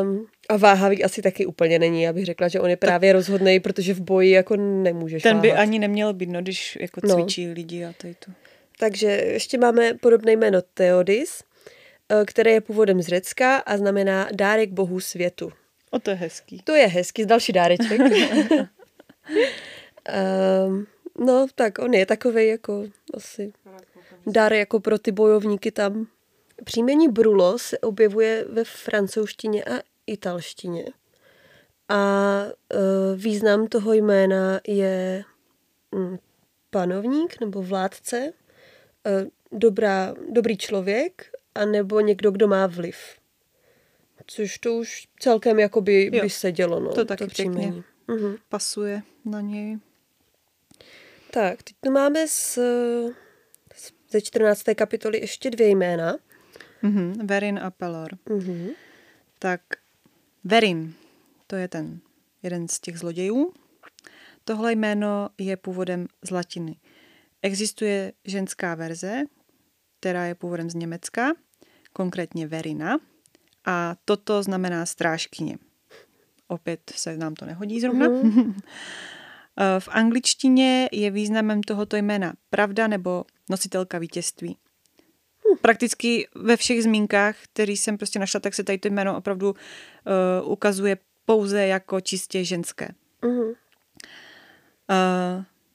Speaker 1: um, (laughs) a váhavý asi taky úplně není. Já bych řekla, že on je právě rozhodný, protože v boji jako nemůžeš
Speaker 2: Ten by váhat. ani neměl být, no, když jako no. cvičí no. lidi a tady to.
Speaker 1: Takže ještě máme podobné jméno Theodis, eh, které je původem z Řecka a znamená dárek bohu světu.
Speaker 2: O, to je hezký.
Speaker 1: To je hezký, další dáreček. um, (laughs) (laughs) no, tak on je takový jako asi dár jako pro ty bojovníky tam. Příjmení Brulo se objevuje ve francouzštině a italštině. A uh, význam toho jména je um, panovník nebo vládce, uh, dobrá, dobrý člověk, anebo někdo, kdo má vliv. Což to už celkem jakoby jo, by sedělo. No,
Speaker 2: to taky to pěkně uh-huh. pasuje na něj.
Speaker 1: Tak, teď tu máme z, ze 14. kapitoly ještě dvě jména.
Speaker 2: Uh-huh. Verin a Pelor. Uh-huh. Tak Verin, to je ten jeden z těch zlodějů. Tohle jméno je původem z latiny. Existuje ženská verze, která je původem z Německa, konkrétně Verina, a toto znamená strážkyně. Opět se nám to nehodí zrovna. Mm. (laughs) v angličtině je významem tohoto jména pravda nebo nositelka vítězství. Prakticky ve všech zmínkách, který jsem prostě našla, tak se tady to jméno opravdu uh, ukazuje pouze jako čistě ženské. Uh,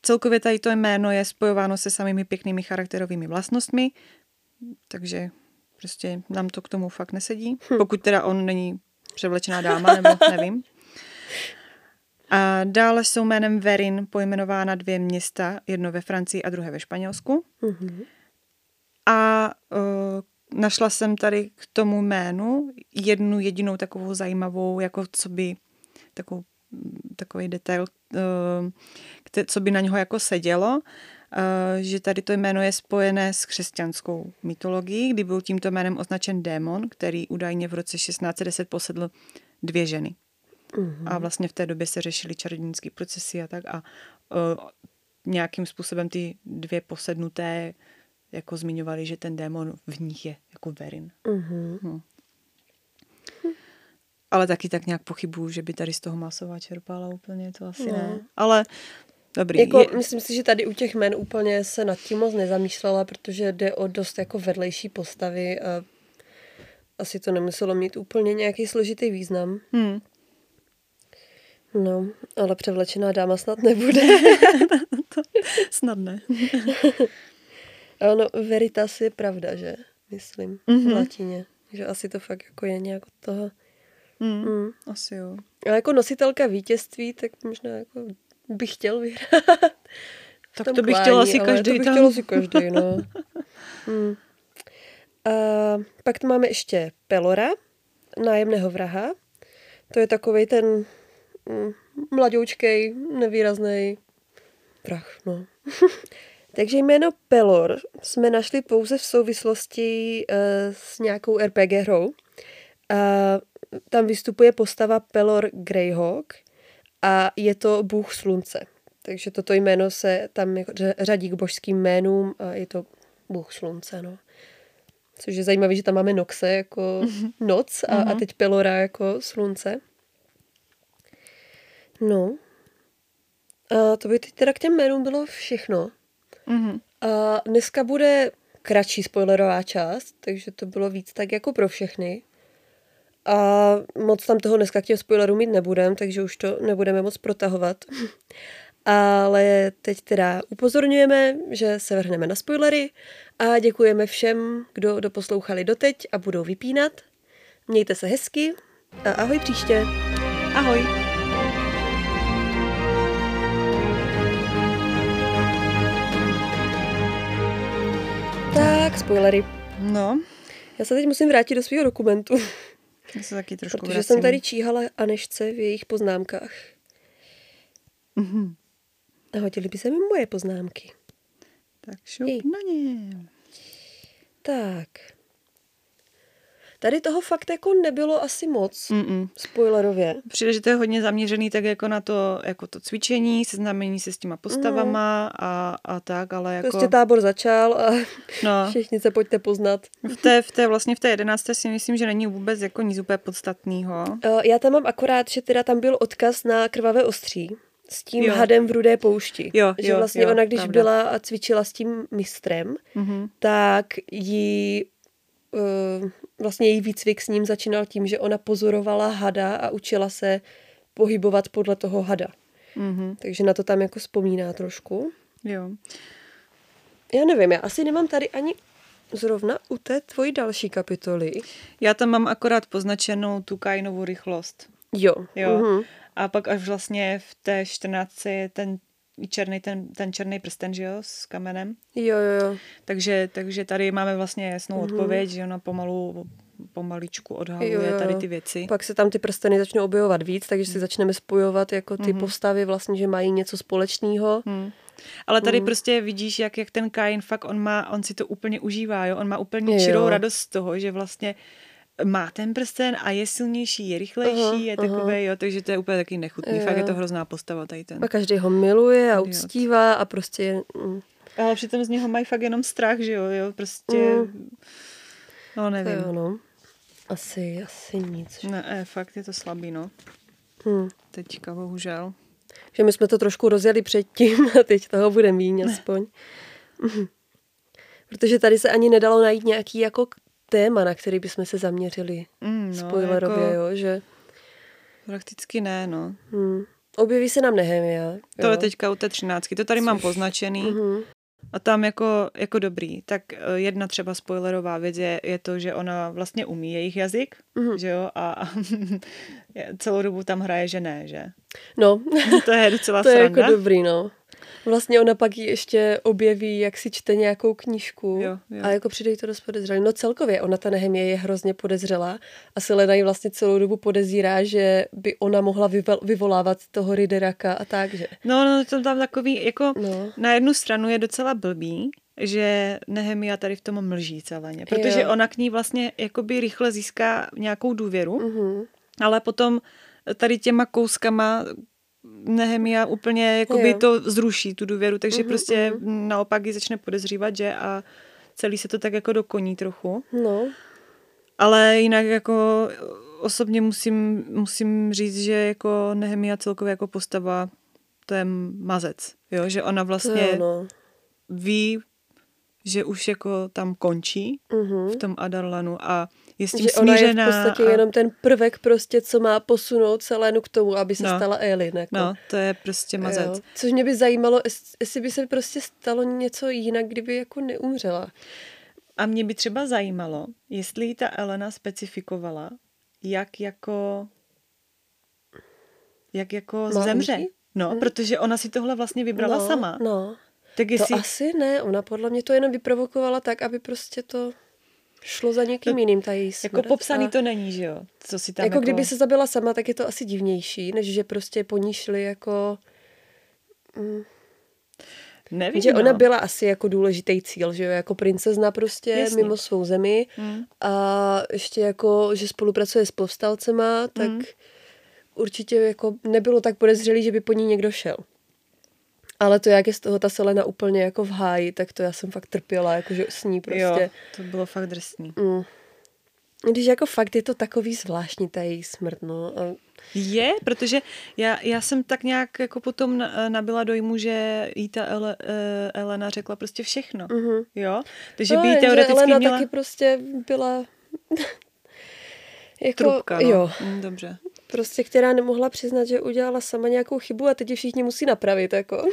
Speaker 2: celkově tady to jméno je spojováno se samými pěknými charakterovými vlastnostmi, takže Prostě nám to k tomu fakt nesedí. Hm. Pokud teda on není převlečená (laughs) dáma, nebo nevím. A dále jsou jménem Verin pojmenována dvě města, jedno ve Francii a druhé ve Španělsku. Mm-hmm. A uh, našla jsem tady k tomu jménu jednu jedinou takovou zajímavou, jako co by takovou, takový detail, uh, co by na něho jako sedělo. Eh, že tady to jméno je spojené s křesťanskou mytologií, kdy byl tímto jménem označen démon, který údajně v roce 1610 posedl dvě ženy. Mm-hmm. A vlastně v té době se řešily čarodějnické procesy a tak a uh, nějakým způsobem ty dvě posednuté jako zmiňovali, že ten démon v nich je jako verin. Mm-hmm. No. Ale taky tak nějak pochybuju, že by tady z toho masová čerpala úplně, to asi no. ne. Ale Dobrý.
Speaker 1: Jako, je... Myslím si, že tady u těch men úplně se nad tím moc nezamýšlela, protože jde o dost jako vedlejší postavy a asi to nemuselo mít úplně nějaký složitý význam. Hmm. No, ale převlečená dáma snad nebude. (laughs) (laughs)
Speaker 2: snad ne. (laughs)
Speaker 1: ano, veritas je pravda, že? Myslím, mm-hmm. v latině. Že asi to fakt jako je nějak od toho.
Speaker 2: Mm, mm. Asi jo.
Speaker 1: Ale jako nositelka vítězství, tak možná jako bych chtěl vyhrát.
Speaker 2: Tak to bych chtěl asi každý. To
Speaker 1: bych chtěl asi každý, no. hmm. (laughs) A pak tu máme ještě Pelora, nájemného vraha. To je takový ten mm, mladoučkej, nevýrazný vrah, no. (laughs) Takže jméno Pelor jsme našli pouze v souvislosti uh, s nějakou RPG hrou. Uh, tam vystupuje postava Pelor Greyhawk, a je to bůh slunce. Takže toto jméno se tam jako řadí k božským jménům a je to bůh slunce, no. Což je zajímavé, že tam máme Noxe jako mm-hmm. noc a, mm-hmm. a mhm. teď Pelora jako slunce. No. A to by teď teda k těm jménům bylo všechno. Mm-hmm. A dneska bude kratší spoilerová část, takže to bylo víc tak jako pro všechny. A moc tam toho dneska k těm spoilerům mít nebudem, takže už to nebudeme moc protahovat. (laughs) Ale teď teda upozorňujeme, že se vrhneme na spoilery a děkujeme všem, kdo doposlouchali doteď a budou vypínat. Mějte se hezky a ahoj příště.
Speaker 2: Ahoj.
Speaker 1: Spoilery.
Speaker 2: No.
Speaker 1: Já se teď musím vrátit do svého dokumentu.
Speaker 2: Já se taky trošku
Speaker 1: Protože
Speaker 2: vracím.
Speaker 1: jsem tady číhala Anešce v jejich poznámkách.
Speaker 2: Mhm.
Speaker 1: A hodili by se mi moje poznámky.
Speaker 2: Tak šup
Speaker 1: Hej.
Speaker 2: na ně.
Speaker 1: Tak. Tady toho fakt jako nebylo asi moc,
Speaker 2: Mm-mm.
Speaker 1: spoilerově.
Speaker 2: Přijde, že to je hodně zaměřený tak jako na to, jako to cvičení, seznámení se s těma postavama a, a tak, ale jako...
Speaker 1: Prostě tábor začal a
Speaker 2: no, (laughs)
Speaker 1: všichni se pojďte poznat.
Speaker 2: v té, v té, vlastně v té jedenácté si myslím, že není vůbec jako nic úplně podstatného.
Speaker 1: Uh, Já tam mám akorát, že teda tam byl odkaz na krvavé ostří s tím
Speaker 2: Jo.
Speaker 1: hadem v rudé poušti.
Speaker 2: Jo,
Speaker 1: že
Speaker 2: jo,
Speaker 1: vlastně
Speaker 2: jo,
Speaker 1: ona, když
Speaker 2: pravda.
Speaker 1: byla a cvičila s tím mistrem,
Speaker 2: Mhm.
Speaker 1: tak uh, vlastně její výcvik s ním začínal tím, že ona pozorovala hada a učila se pohybovat podle toho hada.
Speaker 2: Mhm.
Speaker 1: Takže na to tam jako vzpomíná trošku.
Speaker 2: Jo.
Speaker 1: Já nevím, já asi nemám tady ani zrovna u té tvojí další kapitoly.
Speaker 2: Já tam mám akorát poznačenou tu Kainovu rychlost.
Speaker 1: Jo.
Speaker 2: Jo.
Speaker 1: Mhm.
Speaker 2: A pak až vlastně v té 14 je ten černý, ten, ten černý prsten, že jo, s kamenem.
Speaker 1: Jo, jo, jo.
Speaker 2: Takže, takže tady máme vlastně jasnou
Speaker 1: Mhm.
Speaker 2: odpověď, že ona pomalu pomaličku odhaluje
Speaker 1: Jo, jo.
Speaker 2: tady ty věci.
Speaker 1: Pak se tam ty prsteny začnou objevovat víc, takže si začneme spojovat jako ty
Speaker 2: Mhm.
Speaker 1: postavy vlastně, že mají něco společného.
Speaker 2: Hmm. Ale tady
Speaker 1: Mhm.
Speaker 2: prostě vidíš, jak, jak ten Kain fakt, on má, on si to úplně užívá, jo? On má úplně čirou radost z toho, že vlastně má ten prsten a je silnější, je rychlejší,
Speaker 1: Aha,
Speaker 2: je takový, jo, takže to je úplně taky nechutný.
Speaker 1: Jo.
Speaker 2: Fakt je to hrozná postava tady ten.
Speaker 1: A každý ho miluje a
Speaker 2: Idiot.
Speaker 1: uctívá a prostě... Mm,
Speaker 2: Ale přitom z něho mají fakt jenom strach, že jo, jo, prostě,
Speaker 1: Mm.
Speaker 2: no
Speaker 1: to
Speaker 2: nevím.
Speaker 1: jo, no. Asi, asi nic. že?
Speaker 2: Ne, eh, fakt je to slabý, no.
Speaker 1: Hm.
Speaker 2: Teďka, bohužel.
Speaker 1: Že my jsme to trošku rozjeli předtím (laughs) a teď toho bude míň aspoň. (laughs) Protože tady se ani nedalo najít nějaký jako téma, na který bychom se zaměřili
Speaker 2: Mm,
Speaker 1: no, spoilerově,
Speaker 2: jako,
Speaker 1: jo, že
Speaker 2: Prakticky ne, no.
Speaker 1: hm. objeví se nám Nehemia.
Speaker 2: To je teďka u té třináctky. To tady mám
Speaker 1: Což-
Speaker 2: poznačený.
Speaker 1: Mhm.
Speaker 2: A tam jako, jako dobrý. Tak eh, jedna třeba spoilerová věc je, je to, že ona vlastně umí jejich jazyk,
Speaker 1: Mhm.
Speaker 2: že jo, a, (laughs) a celou dobu tam hraje, že ne, že?
Speaker 1: No,
Speaker 2: To je docela (laughs)
Speaker 1: to je
Speaker 2: sranda.
Speaker 1: jako dobrý, no. Vlastně ona pak ji ještě objeví, jak si čte nějakou knížku
Speaker 2: Jo, jo.
Speaker 1: a jako přijde jí to dost podezřelé. No celkově, ona ta Nehemie je hrozně podezřelá a Selena ji vlastně celou dobu podezírá, že by ona mohla vyvolávat toho Rideraka a tak, že.
Speaker 2: No, no, to tam takový, jako
Speaker 1: No.
Speaker 2: na jednu stranu je docela blbý, že Nehemia tady v tom mlží celeně, protože
Speaker 1: Jo.
Speaker 2: ona k ní vlastně jakoby rychle získá nějakou důvěru,
Speaker 1: Mhm.
Speaker 2: ale potom tady těma kouskama Nehemia úplně jakoby
Speaker 1: Jo.
Speaker 2: to zruší, tu důvěru, takže
Speaker 1: Mhm,
Speaker 2: prostě naopak ji začne podezřívat, že a celý se to tak jako dokoní trochu.
Speaker 1: No,
Speaker 2: Ale jinak jako osobně musím, musím říct, že jako Nehemia celkově jako postava to je mazec, jo? že ona vlastně
Speaker 1: jo, no.
Speaker 2: ví, že už jako tam končí
Speaker 1: Mhm.
Speaker 2: v tom Adarlanu a je s tím
Speaker 1: Že ona je v
Speaker 2: smířená.
Speaker 1: podstatě
Speaker 2: a,
Speaker 1: jenom ten prvek prostě, co má posunout Selenu k tomu, aby se
Speaker 2: No.
Speaker 1: stala Elin. Jako.
Speaker 2: No, to je prostě mazec.
Speaker 1: Jo. Což mě by zajímalo, jest- jestli by se prostě stalo něco jinak, kdyby jako neumřela.
Speaker 2: A mě by třeba zajímalo, jestli ta Elena specifikovala, jak jako jak jako
Speaker 1: Má
Speaker 2: zemře.
Speaker 1: umřít?
Speaker 2: No,
Speaker 1: Mhm.
Speaker 2: protože ona si tohle vlastně vybrala
Speaker 1: no,
Speaker 2: sama.
Speaker 1: No,
Speaker 2: Tak
Speaker 1: to
Speaker 2: jestli,
Speaker 1: asi ne. Ona podle mě to jenom vyprovokovala tak, aby prostě to šlo za někým
Speaker 2: To-
Speaker 1: jiným, ta její smrt.
Speaker 2: jako popsaný
Speaker 1: a...
Speaker 2: to není, že jo? Co si tam
Speaker 1: Jako,
Speaker 2: jako,
Speaker 1: kdyby se zabila sama, tak je to asi divnější, než že prostě po ní šli jako... Mm,
Speaker 2: Nevím,
Speaker 1: že
Speaker 2: no.
Speaker 1: ona byla asi jako důležitý cíl, že jo, jako princezna prostě
Speaker 2: Jasně.
Speaker 1: mimo svou zemi
Speaker 2: Hmm.
Speaker 1: a ještě jako, že spolupracuje s povstalcema, tak
Speaker 2: Mm.
Speaker 1: určitě jako nebylo tak podezřelý, že by po ní někdo šel. Ale to, jak je z toho ta Selena úplně jako v háji, tak to já jsem fakt trpěla, jakože s ní prostě.
Speaker 2: Jo, to bylo fakt drsný.
Speaker 1: Mm. Když jako fakt je to takový zvláštní ta její smrt, no. A,
Speaker 2: Je, protože já, já jsem tak nějak jako potom na- nabila dojmu, že jí ta Ele, eh, Elena řekla prostě všechno.
Speaker 1: mhm.
Speaker 2: Jo? Takže
Speaker 1: No,
Speaker 2: by jí teoreticky
Speaker 1: Elena
Speaker 2: měla...
Speaker 1: taky prostě byla (laughs) jako,
Speaker 2: Trubka, no.
Speaker 1: jo,
Speaker 2: Mm, dobře.
Speaker 1: Prostě která nemohla přiznat, že udělala sama nějakou chybu a teď ji všichni musí napravit, jako.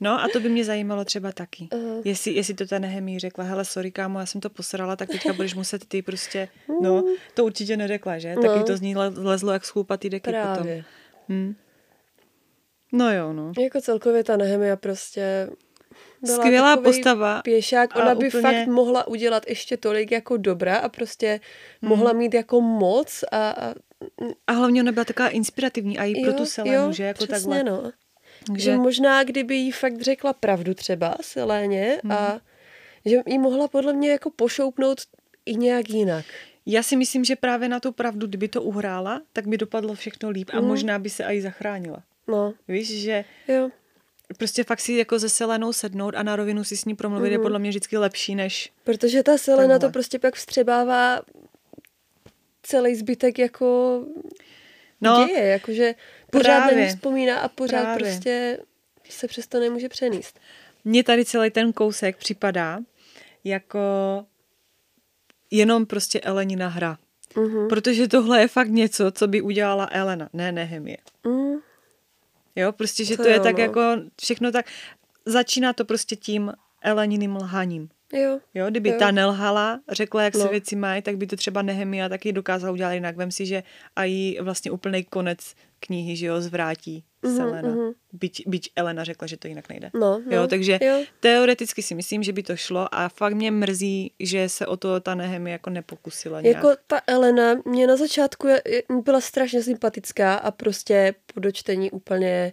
Speaker 2: No a to by mě zajímalo třeba taky.
Speaker 1: Aha.
Speaker 2: Jestli, jestli to ta Nehemí řekla, hele, sorry kámo, já jsem to posrala, tak teďka budeš muset ty prostě, no, to určitě neřekla, že?
Speaker 1: No.
Speaker 2: Taky to z ní le- lezlo jak z chlupatý deky potom.
Speaker 1: Právě.
Speaker 2: Hm. No jo, no.
Speaker 1: Jako celkově ta Nehemia prostě byla
Speaker 2: Skvělá postava.
Speaker 1: Pěšák, ona by úplně... fakt mohla udělat ještě tolik jako dobra a prostě hmm. mohla mít jako moc a, a...
Speaker 2: A hlavně ona byla taková inspirativní a i pro tu Selenu, jo, že jako přesně, takhle.
Speaker 1: No. Takže... Že možná, kdyby jí fakt řekla pravdu třeba Seléně hmm. a že jí mohla podle mě jako pošoupnout i nějak jinak.
Speaker 2: Já si myslím, že právě na tu pravdu, kdyby to uhrála, tak by dopadlo všechno líp a mm. možná by se i zachránila.
Speaker 1: No.
Speaker 2: Víš, že
Speaker 1: jo.
Speaker 2: prostě fakt si jako ze Selenou sednout a na rovinu si s ní promluvit mm. je mhm. podle mě vždycky lepší, než...
Speaker 1: Protože ta Selena tenhle. to prostě pak vstřebává celý zbytek jako no, děje, jakože pořád právě, na ní vzpomíná a pořád právě. prostě se přesto nemůže přenést.
Speaker 2: Mně tady celý ten kousek připadá jako jenom prostě Elenina hra. Mm-hmm. Protože tohle je fakt něco, co by udělala Elena, ne Nehemie. Mm. Jo, prostě, že to, to je jo, tak no. jako všechno tak, začíná to prostě tím Eleniným lhaním.
Speaker 1: Jo.
Speaker 2: jo kdyby jo. ta nelhala, řekla, jak no. se věci mají, tak by to třeba Nehemia taky dokázala udělat jinak. Vem si, že a jí vlastně úplný konec knihy, že jo, zvrátí mm-hmm, Selena. Mm-hmm. Byť, byť Elena řekla, že to jinak nejde.
Speaker 1: No,
Speaker 2: no, jo, takže jo. teoreticky si myslím, že by to šlo a fakt mě mrzí, že se o to ta Nehemia jako nepokusila nějak.
Speaker 1: Jako ta Elena mě na začátku byla strašně sympatická a prostě po dočtení úplně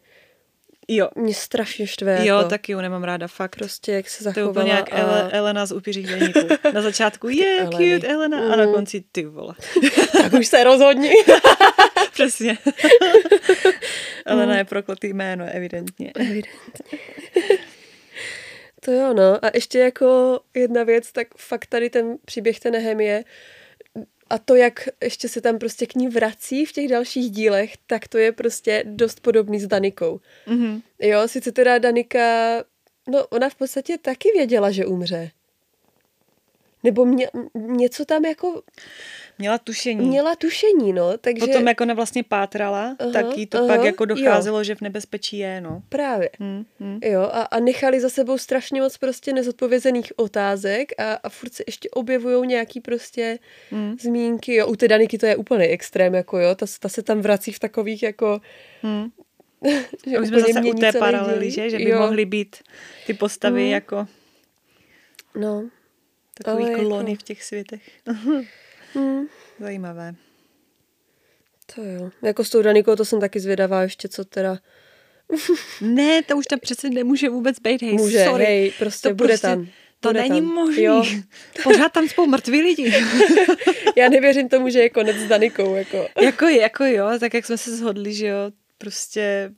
Speaker 2: Jo.
Speaker 1: Mě strašně štve.
Speaker 2: Jo, jako. taky ju nemám ráda, fakt.
Speaker 1: Prostě jak se zachovala.
Speaker 2: To je úplně jak a... Ele, Elena z upířích deníků. Na začátku je yeah, cute Elena mm. a na mm. konci ty vole. (laughs)
Speaker 1: tak už se rozhodni. (laughs)
Speaker 2: Přesně. (laughs) Elena mm. je prokletý jméno, evidentně.
Speaker 1: Evidentně. to jo, no. A ještě jako jedna věc, tak fakt tady ten příběh té Nehemie, a to, jak ještě se tam prostě k ní vrací v těch dalších dílech, tak to je prostě dost podobný s Danikou. Mm-hmm. Jo, sice teda Danika, no ona v podstatě taky věděla, že umře. Nebo mě, něco tam jako...
Speaker 2: Měla tušení.
Speaker 1: Měla tušení, no, takže...
Speaker 2: Potom jako ona vlastně pátrala, aha, tak jí to aha, pak jako docházelo, jo. že v nebezpečí je, no.
Speaker 1: Právě. Hmm, hmm. Jo, a, a nechali za sebou strašně moc prostě nezodpovězených otázek a, a furt se ještě objevují nějaký prostě hmm. zmínky, jo, u té Daniky to je úplný extrém, jako jo, ta, ta se tam vrací v takových jako... Hmm. (laughs)
Speaker 2: že Už jsme zase u té paralely, že? Že by jo. mohly být ty postavy hmm. jako...
Speaker 1: No.
Speaker 2: Takový klony jako... v těch světech. (laughs) Hmm. Zajímavé.
Speaker 1: To jo. Jako s tou Danikou to jsem taky zvědavá ještě, co teda...
Speaker 2: ne, to už tam přece nemůže vůbec být, hej,
Speaker 1: Může,
Speaker 2: sorry.
Speaker 1: hej, prostě to bude prostě, tam.
Speaker 2: To
Speaker 1: bude
Speaker 2: není možné. Jo. (laughs) Pořád tam spou mrtví lidi. (laughs)
Speaker 1: Já nevěřím tomu, že je konec s Danikou. Jako.
Speaker 2: jako, jako jo, tak jak jsme se shodli, že jo, prostě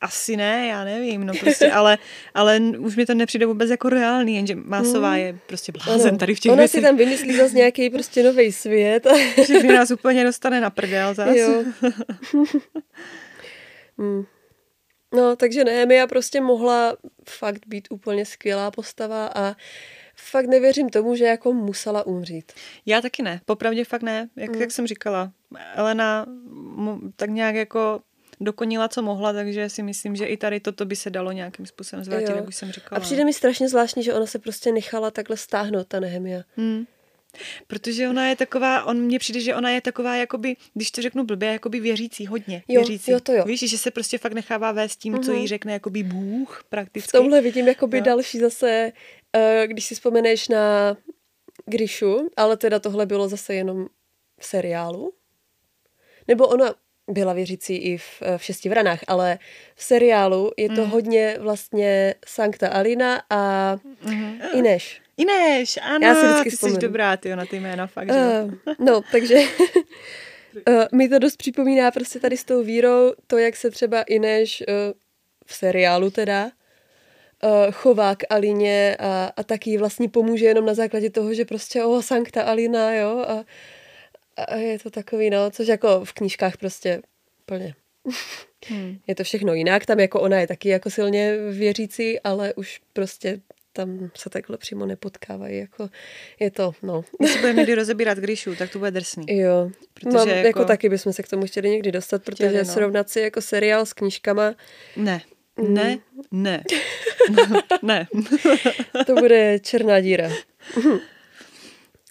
Speaker 2: asi ne, já nevím, no prostě, (laughs) ale, ale už mi to nepřijde vůbec jako reálný, jenže Másová je prostě blázen ano. tady v těch
Speaker 1: Ona věcech. si tam vymyslí zase nějaký prostě nový svět. (laughs)
Speaker 2: Všechny nás úplně dostane na prdel zase. Jo. (laughs)
Speaker 1: hmm. No, takže ne, já prostě mohla fakt být úplně skvělá postava a fakt nevěřím tomu, že jako musela umřít.
Speaker 2: Já taky ne, popravdě fakt ne, jak, mm. jak jsem říkala. Elena tak nějak jako dokonila, co mohla, takže si myslím, že i tady toto by se dalo nějakým způsobem zvrátit, jo. jak už jsem říkala.
Speaker 1: A přijde mi strašně zvláštní, že ona se prostě nechala takhle stáhnout, ta Nehemia.
Speaker 2: Hmm. Protože ona je taková, on mně přijde, že ona je taková, jakoby, když to řeknu blbě, jakoby věřící, hodně
Speaker 1: jo,
Speaker 2: věřící.
Speaker 1: Jo, to jo.
Speaker 2: Víš, že se prostě fakt nechává vést tím, uh-huh. co jí mhm. řekne jakoby Bůh prakticky.
Speaker 1: V tomhle vidím jakoby jo. další zase, uh, když si vzpomeneš na Grishu, ale teda tohle bylo zase jenom v seriálu. Nebo ona byla věřící i v, v šesti vranách, ale v seriálu je to mm. hodně vlastně Sankta Alina a mm. Ineš.
Speaker 2: Ineš, ano, Já si vždycky ty vzpomenu. jsi dobrá, ty na ty jména, fakt, že? Uh,
Speaker 1: no, takže uh, (laughs) mi to dost připomíná prostě tady s tou vírou to, jak se třeba Ineš uh, v seriálu teda uh, chová k Alině a, a taky vlastně pomůže jenom na základě toho, že prostě o Sankta Alina, jo, a a je to takový, no, což jako v knížkách prostě plně. Hmm. Je to všechno jinak, tam jako ona je taky jako silně věřící, ale už prostě tam se takhle přímo nepotkávají, jako je to, no.
Speaker 2: Když budeme někdy rozebírat Gríšu, tak to bude drsný.
Speaker 1: Jo, protože no, jako... jako taky bychom se k tomu chtěli někdy dostat, protože chtěli, no. srovnat si jako seriál s knížkama...
Speaker 2: Ne, mm. ne, ne, (laughs) ne.
Speaker 1: to bude černá díra. (laughs)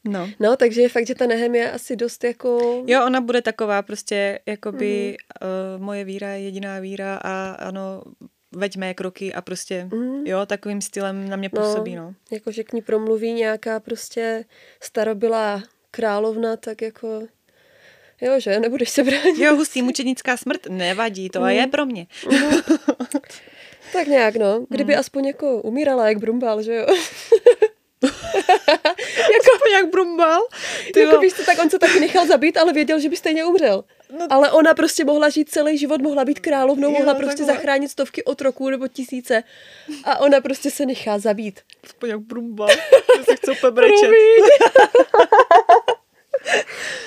Speaker 2: No.
Speaker 1: no, takže je fakt, že ta je asi dost jako...
Speaker 2: Jo, ona bude taková prostě, jakoby mm. uh, moje víra je jediná víra a ano, veď mé kroky a prostě, mm. jo, takovým stylem na mě no, působí, no. no.
Speaker 1: Jako, že k ní promluví nějaká prostě starobylá královna, tak jako Jo, že? Nebudeš se bránit.
Speaker 2: Jo, hustý mučenická smrt nevadí, to mm. je pro mě. Mm. (laughs)
Speaker 1: tak nějak, no. Kdyby mm. aspoň jako umírala jak Brumbal, že jo? (laughs) (laughs)
Speaker 2: jako jak Brumbal.
Speaker 1: Ty jako víš co, tak on se taky nechal zabít, ale věděl, že by stejně umřel. No, ale ona prostě mohla žít celý život, mohla být královnou, mohla jo, prostě takhle. zachránit stovky otroků nebo tisíce. A ona prostě se nechá zabít.
Speaker 2: Aspoň jak Brumbal. Já se chci pebrečet.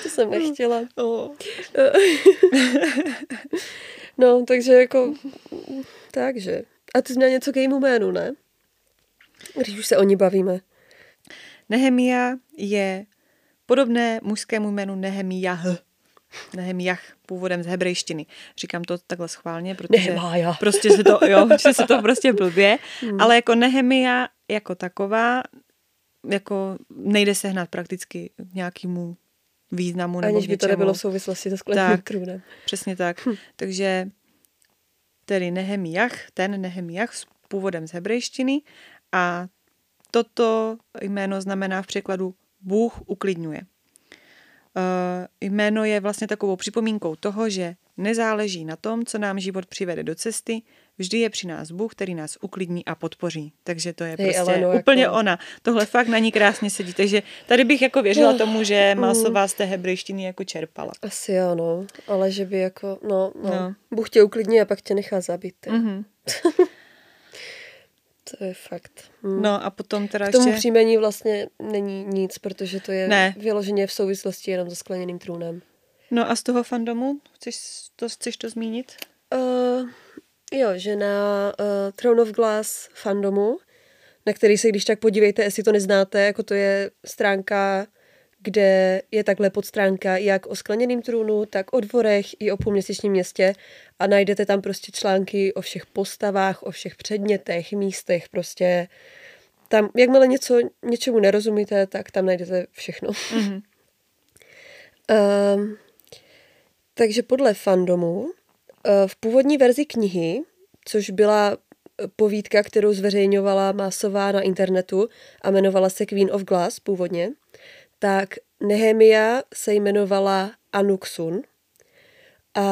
Speaker 1: to jsem nechtěla. Oh. (laughs) no, takže jako... Takže. A ty jsi měla něco k jejímu jménu, ne? Když už se o ní bavíme.
Speaker 2: Nehemia je podobné mužskému jménu Nehemiah. Nehemiah, původem z hebrejštiny. Říkám to takhle schválně, protože Nehemiah. prostě se to, jo, (laughs) že se to prostě blbě, hmm. ale jako Nehemia jako taková, jako nejde se hnat prakticky k nějakému významu.
Speaker 1: Nebo Aniž by to nebylo v souvislosti se skleným trůnem.
Speaker 2: Přesně tak. Hm. Takže tedy Nehemiah, ten Nehemiah s původem z hebrejštiny a toto jméno znamená v překladu Bůh uklidňuje. Uh, jméno je vlastně takovou připomínkou toho, že nezáleží na tom, co nám život přivede do cesty, vždy je při nás Bůh, který nás uklidní a podpoří. Takže to je hey, prostě Eleno, úplně jako... ona. Tohle fakt na ní krásně sedí. Takže tady bych jako věřila no. tomu, že Masová z té hebrejštiny jako čerpala.
Speaker 1: Asi ano, ale že by jako, no, no. no. Bůh tě uklidní a pak tě nechá zabít. Mm-hmm. (laughs) To je fakt.
Speaker 2: Hmm. No a potom teda
Speaker 1: K tomu ještě... příjmení vlastně není nic, protože to je ne. vyloženě v souvislosti jenom se skleněným trůnem.
Speaker 2: No a z toho fandomu? Chceš to, chceš to zmínit?
Speaker 1: Uh, jo, že na uh, Throne of Glass fandomu, na který se když tak podívejte, jestli to neznáte, jako to je stránka kde je takhle podstránka jak o skleněným trůnu, tak o dvorech i o půlměsíčním městě a najdete tam prostě články o všech postavách, o všech předmětech, místech, prostě tam, jakmile něco, něčemu nerozumíte, tak tam najdete všechno. Mm-hmm. (laughs) um, takže podle fandomu uh, v původní verzi knihy, což byla povídka, kterou zveřejňovala Masová na internetu a jmenovala se Queen of Glass původně, tak Nehemia se jmenovala Anuksun. A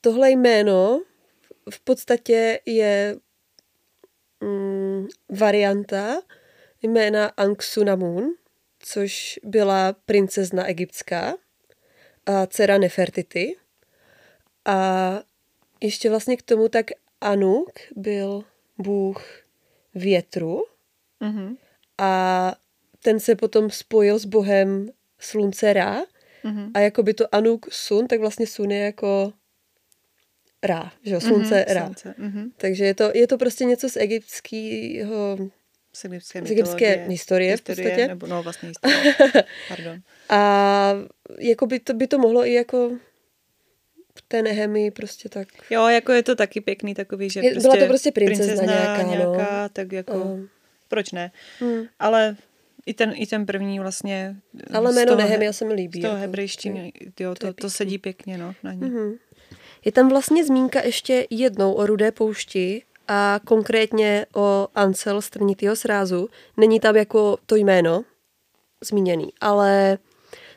Speaker 1: tohle jméno v podstatě je mm, varianta jména Anksunamun, což byla princezna egyptská a dcera Nefertity. A ještě vlastně k tomu tak Anuk byl bůh větru mm-hmm. a ten se potom spojil s bohem slunce Ra mm-hmm. a jako by to Anuk Sun, tak vlastně Sun je jako Ra, že jo, slunce mm-hmm, Ra. Slunce, mm-hmm. Takže je to, je to prostě něco z egyptského
Speaker 2: z egyptské,
Speaker 1: z egyptské historie, v podstatě.
Speaker 2: Nebo, no vlastně historie. (laughs) Pardon.
Speaker 1: A jako by to, by to mohlo i jako v té Nehemi prostě tak...
Speaker 2: Jo, jako je to taky pěkný takový, že
Speaker 1: je,
Speaker 2: prostě
Speaker 1: Byla to prostě princezna, princezna nějaká, nějaká
Speaker 2: no. tak jako... Um. Proč ne? Hmm. Ale i ten, I ten první vlastně.
Speaker 1: Ale jméno Nehemia se mi líbí.
Speaker 2: Z toho jako, hebrejštiny, jo, to, to, to sedí pěkně, no, na ní. Mm-hmm.
Speaker 1: Je tam vlastně zmínka ještě jednou o rudé poušti a konkrétně o Ancel strnitýho srázu. Není tam jako to jméno zmíněný, ale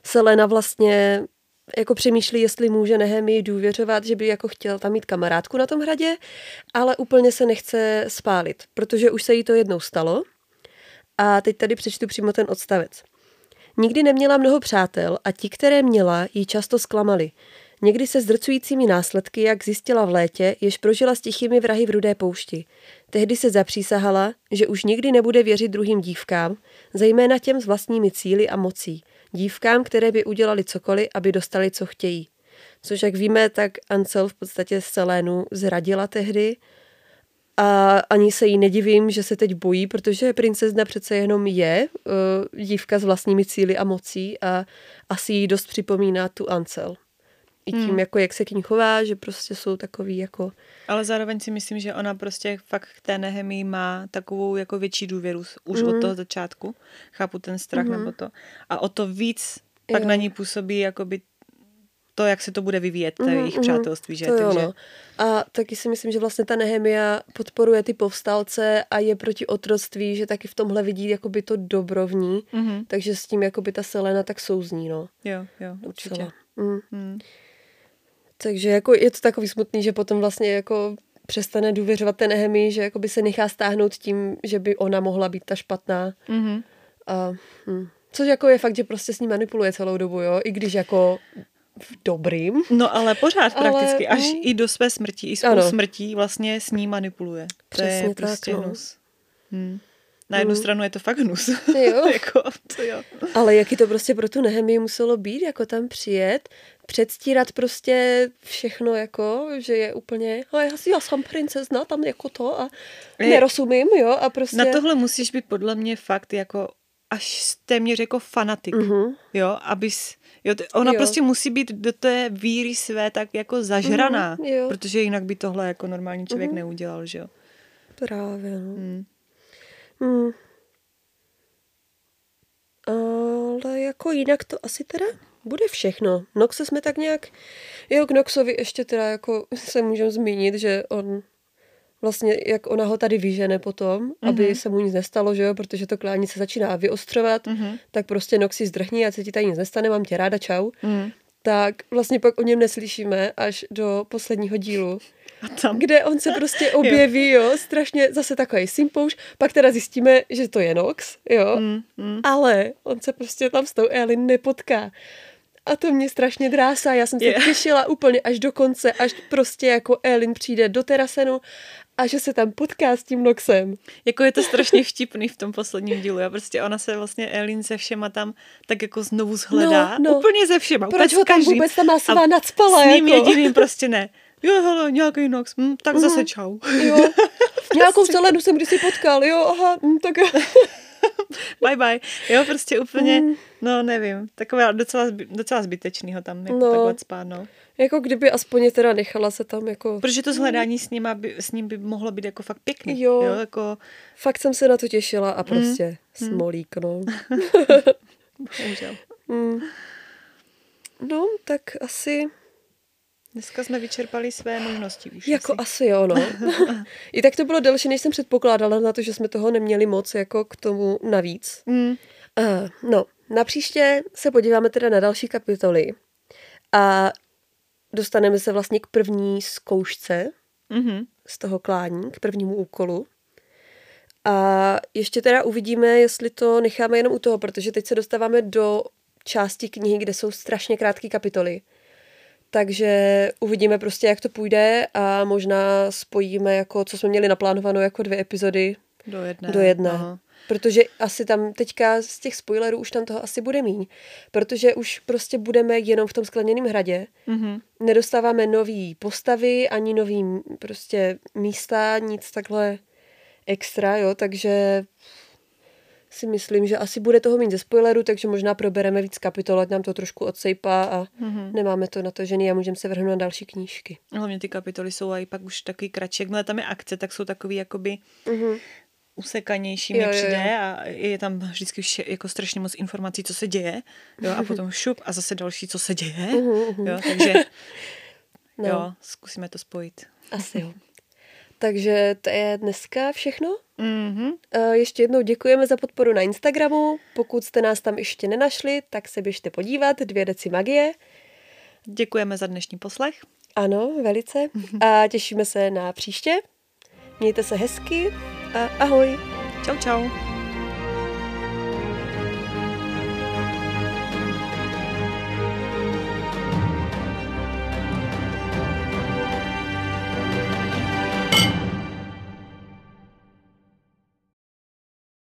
Speaker 1: Selena vlastně jako přemýšlí, jestli může Nehemi důvěřovat, že by jako chtěl tam mít kamarádku na tom hradě, ale úplně se nechce spálit, protože už se jí to jednou stalo – a teď tady přečtu přímo ten odstavec. Nikdy neměla mnoho přátel a ti, které měla, ji často zklamali. Někdy se zdrcujícími následky, jak zjistila v létě, jež prožila s tichými vrahy v rudé poušti. Tehdy se zapřísahala, že už nikdy nebude věřit druhým dívkám, zejména těm s vlastními cíly a mocí. Dívkám, které by udělali cokoliv, aby dostali, co chtějí. Což, jak víme, tak Ansel v podstatě Selénu zradila tehdy a ani se jí nedivím, že se teď bojí, protože princezna přece jenom je uh, dívka s vlastními cíly a mocí a asi jí dost připomíná tu Ancel. I tím, hmm. jako jak se k ní chová, že prostě jsou takový jako...
Speaker 2: Ale zároveň si myslím, že ona prostě fakt k té Nehemii má takovou jako větší důvěru už hmm. od toho začátku. Chápu ten strach hmm. nebo to. A o to víc pak jo. na ní působí jakoby to, jak se to bude vyvíjet, to mm, jejich mm, přátelství, že?
Speaker 1: To Takže... Jo, no. A taky si myslím, že vlastně ta Nehemia podporuje ty povstalce a je proti otroctví, že taky v tomhle vidí jakoby to dobrovní, mm-hmm. takže s tím jakoby ta Selena tak souzní, no.
Speaker 2: Jo, jo, určitě. Mm. Mm.
Speaker 1: Takže jako je to takový smutný, že potom vlastně jako přestane důvěřovat ten Nehemi, že jakoby se nechá stáhnout tím, že by ona mohla být ta špatná. Mm-hmm. A, hm. Což jako je fakt, že prostě s ní manipuluje celou dobu, jo, i když jako v dobrým.
Speaker 2: No ale pořád ale, prakticky, až mm. i do své smrti, i svou smrtí vlastně s ní manipuluje. Přesně to je prostě tak, no. hnus. Hmm. Na jednu hmm. stranu je to fakt hnus. Jo. (laughs) jako, to jo.
Speaker 1: Ale jaký to prostě pro tu Nehemii muselo být, jako tam přijet, předstírat prostě všechno, jako, že je úplně, a já, já jsem princezna, tam jako to a nerozumím, jo, a prostě...
Speaker 2: Na tohle musíš být podle mě fakt jako až téměř jako fanatik, mm-hmm. jo, abys, jo, ona jo. prostě musí být do té víry své tak jako zažraná, mm-hmm, jo. protože jinak by tohle jako normální člověk mm-hmm. neudělal, že jo.
Speaker 1: Právě, no. Mm. Mm. Ale jako jinak to asi teda bude všechno. Noxe jsme tak nějak, jo, k Noxovi ještě teda jako (laughs) se můžeme zmínit, že on vlastně, jak ona ho tady vyžene potom, mm-hmm. aby mhm. se mu nic nestalo, že jo, protože to klání se začíná vyostřovat, mm-hmm. tak prostě Noxy zdrhní a se ti tady nic nestane, mám tě ráda, čau. Mm. Tak vlastně pak o něm neslyšíme až do posledního dílu. A tam. Kde on se prostě (laughs) objeví, jo, jo strašně zase takový simpouš, pak teda zjistíme, že to je Nox, jo, mm, mm. ale on se prostě tam s tou Elin nepotká. A to mě strašně drásá, já jsem se yeah. těšila úplně až do konce, až prostě jako Elin přijde do terasenu a že se tam potká s tím Noxem.
Speaker 2: Jako je to strašně vtipný v tom posledním dílu. Já prostě ona se vlastně Elin se všema tam tak jako znovu zhledá. No, no. Úplně se všema.
Speaker 1: Proč ho tam vůbec tam má nadspala?
Speaker 2: S ním jako. jediným prostě ne. Jo, hele, nějaký Nox, hm, tak mm. zase čau.
Speaker 1: Jo. (laughs) Nějakou Selenu jsem kdysi potkal, jo, aha, hm, tak (laughs) (laughs)
Speaker 2: bye bye. Jo, prostě úplně, mm. no nevím, takové docela, docela zbytečný ho tam jako no. takhle spát, no.
Speaker 1: Jako kdyby aspoň teda nechala se tam jako...
Speaker 2: Protože to zhledání s, ním by, s ním by mohlo být jako fakt pěkný. Jo. jo jako...
Speaker 1: Fakt jsem se na to těšila a prostě mm. smolík, no. (laughs) (laughs) mm. No, tak asi...
Speaker 2: Dneska jsme vyčerpali své možnosti.
Speaker 1: Už jako asi, asi jo, no. (laughs) I tak to bylo delší, než jsem předpokládala na to, že jsme toho neměli moc jako k tomu navíc. Mm. Uh, no, na příště se podíváme teda na další kapitoly. A dostaneme se vlastně k první zkoušce mm-hmm. z toho klání, k prvnímu úkolu. A ještě teda uvidíme, jestli to necháme jenom u toho, protože teď se dostáváme do části knihy, kde jsou strašně krátké kapitoly. Takže uvidíme prostě, jak to půjde a možná spojíme, jako co jsme měli naplánováno, jako dvě epizody
Speaker 2: do jedné.
Speaker 1: Do jedné. Aha. Protože asi tam teďka z těch spoilerů už tam toho asi bude míň. Protože už prostě budeme jenom v tom skleněném hradě. Mm-hmm. Nedostáváme nový postavy, ani nový prostě místa, nic takhle extra, jo, takže si myslím, že asi bude toho mít ze spoileru, takže možná probereme víc kapitol, ať nám to trošku odsejpá a mm-hmm. nemáme to natažený a můžeme se vrhnout na další knížky.
Speaker 2: Hlavně ty kapitoly jsou i pak už takový kratší. Jakmile tam je akce, tak jsou takový jakoby mm-hmm usekanější mi přijde jo, jo. a je tam vždycky vše, jako strašně moc informací, co se děje, jo, a potom šup a zase další, co se děje, uh-huh, jo, takže (laughs) no. jo, zkusíme to spojit.
Speaker 1: Asi jo. Takže to je dneska všechno. Mm-hmm. Ještě jednou děkujeme za podporu na Instagramu. Pokud jste nás tam ještě nenašli, tak se běžte podívat. Dvě deci magie.
Speaker 2: Děkujeme za dnešní poslech.
Speaker 1: Ano, velice. A těšíme se na příště. Mějte se hezky a ahoj.
Speaker 2: Čau, čau.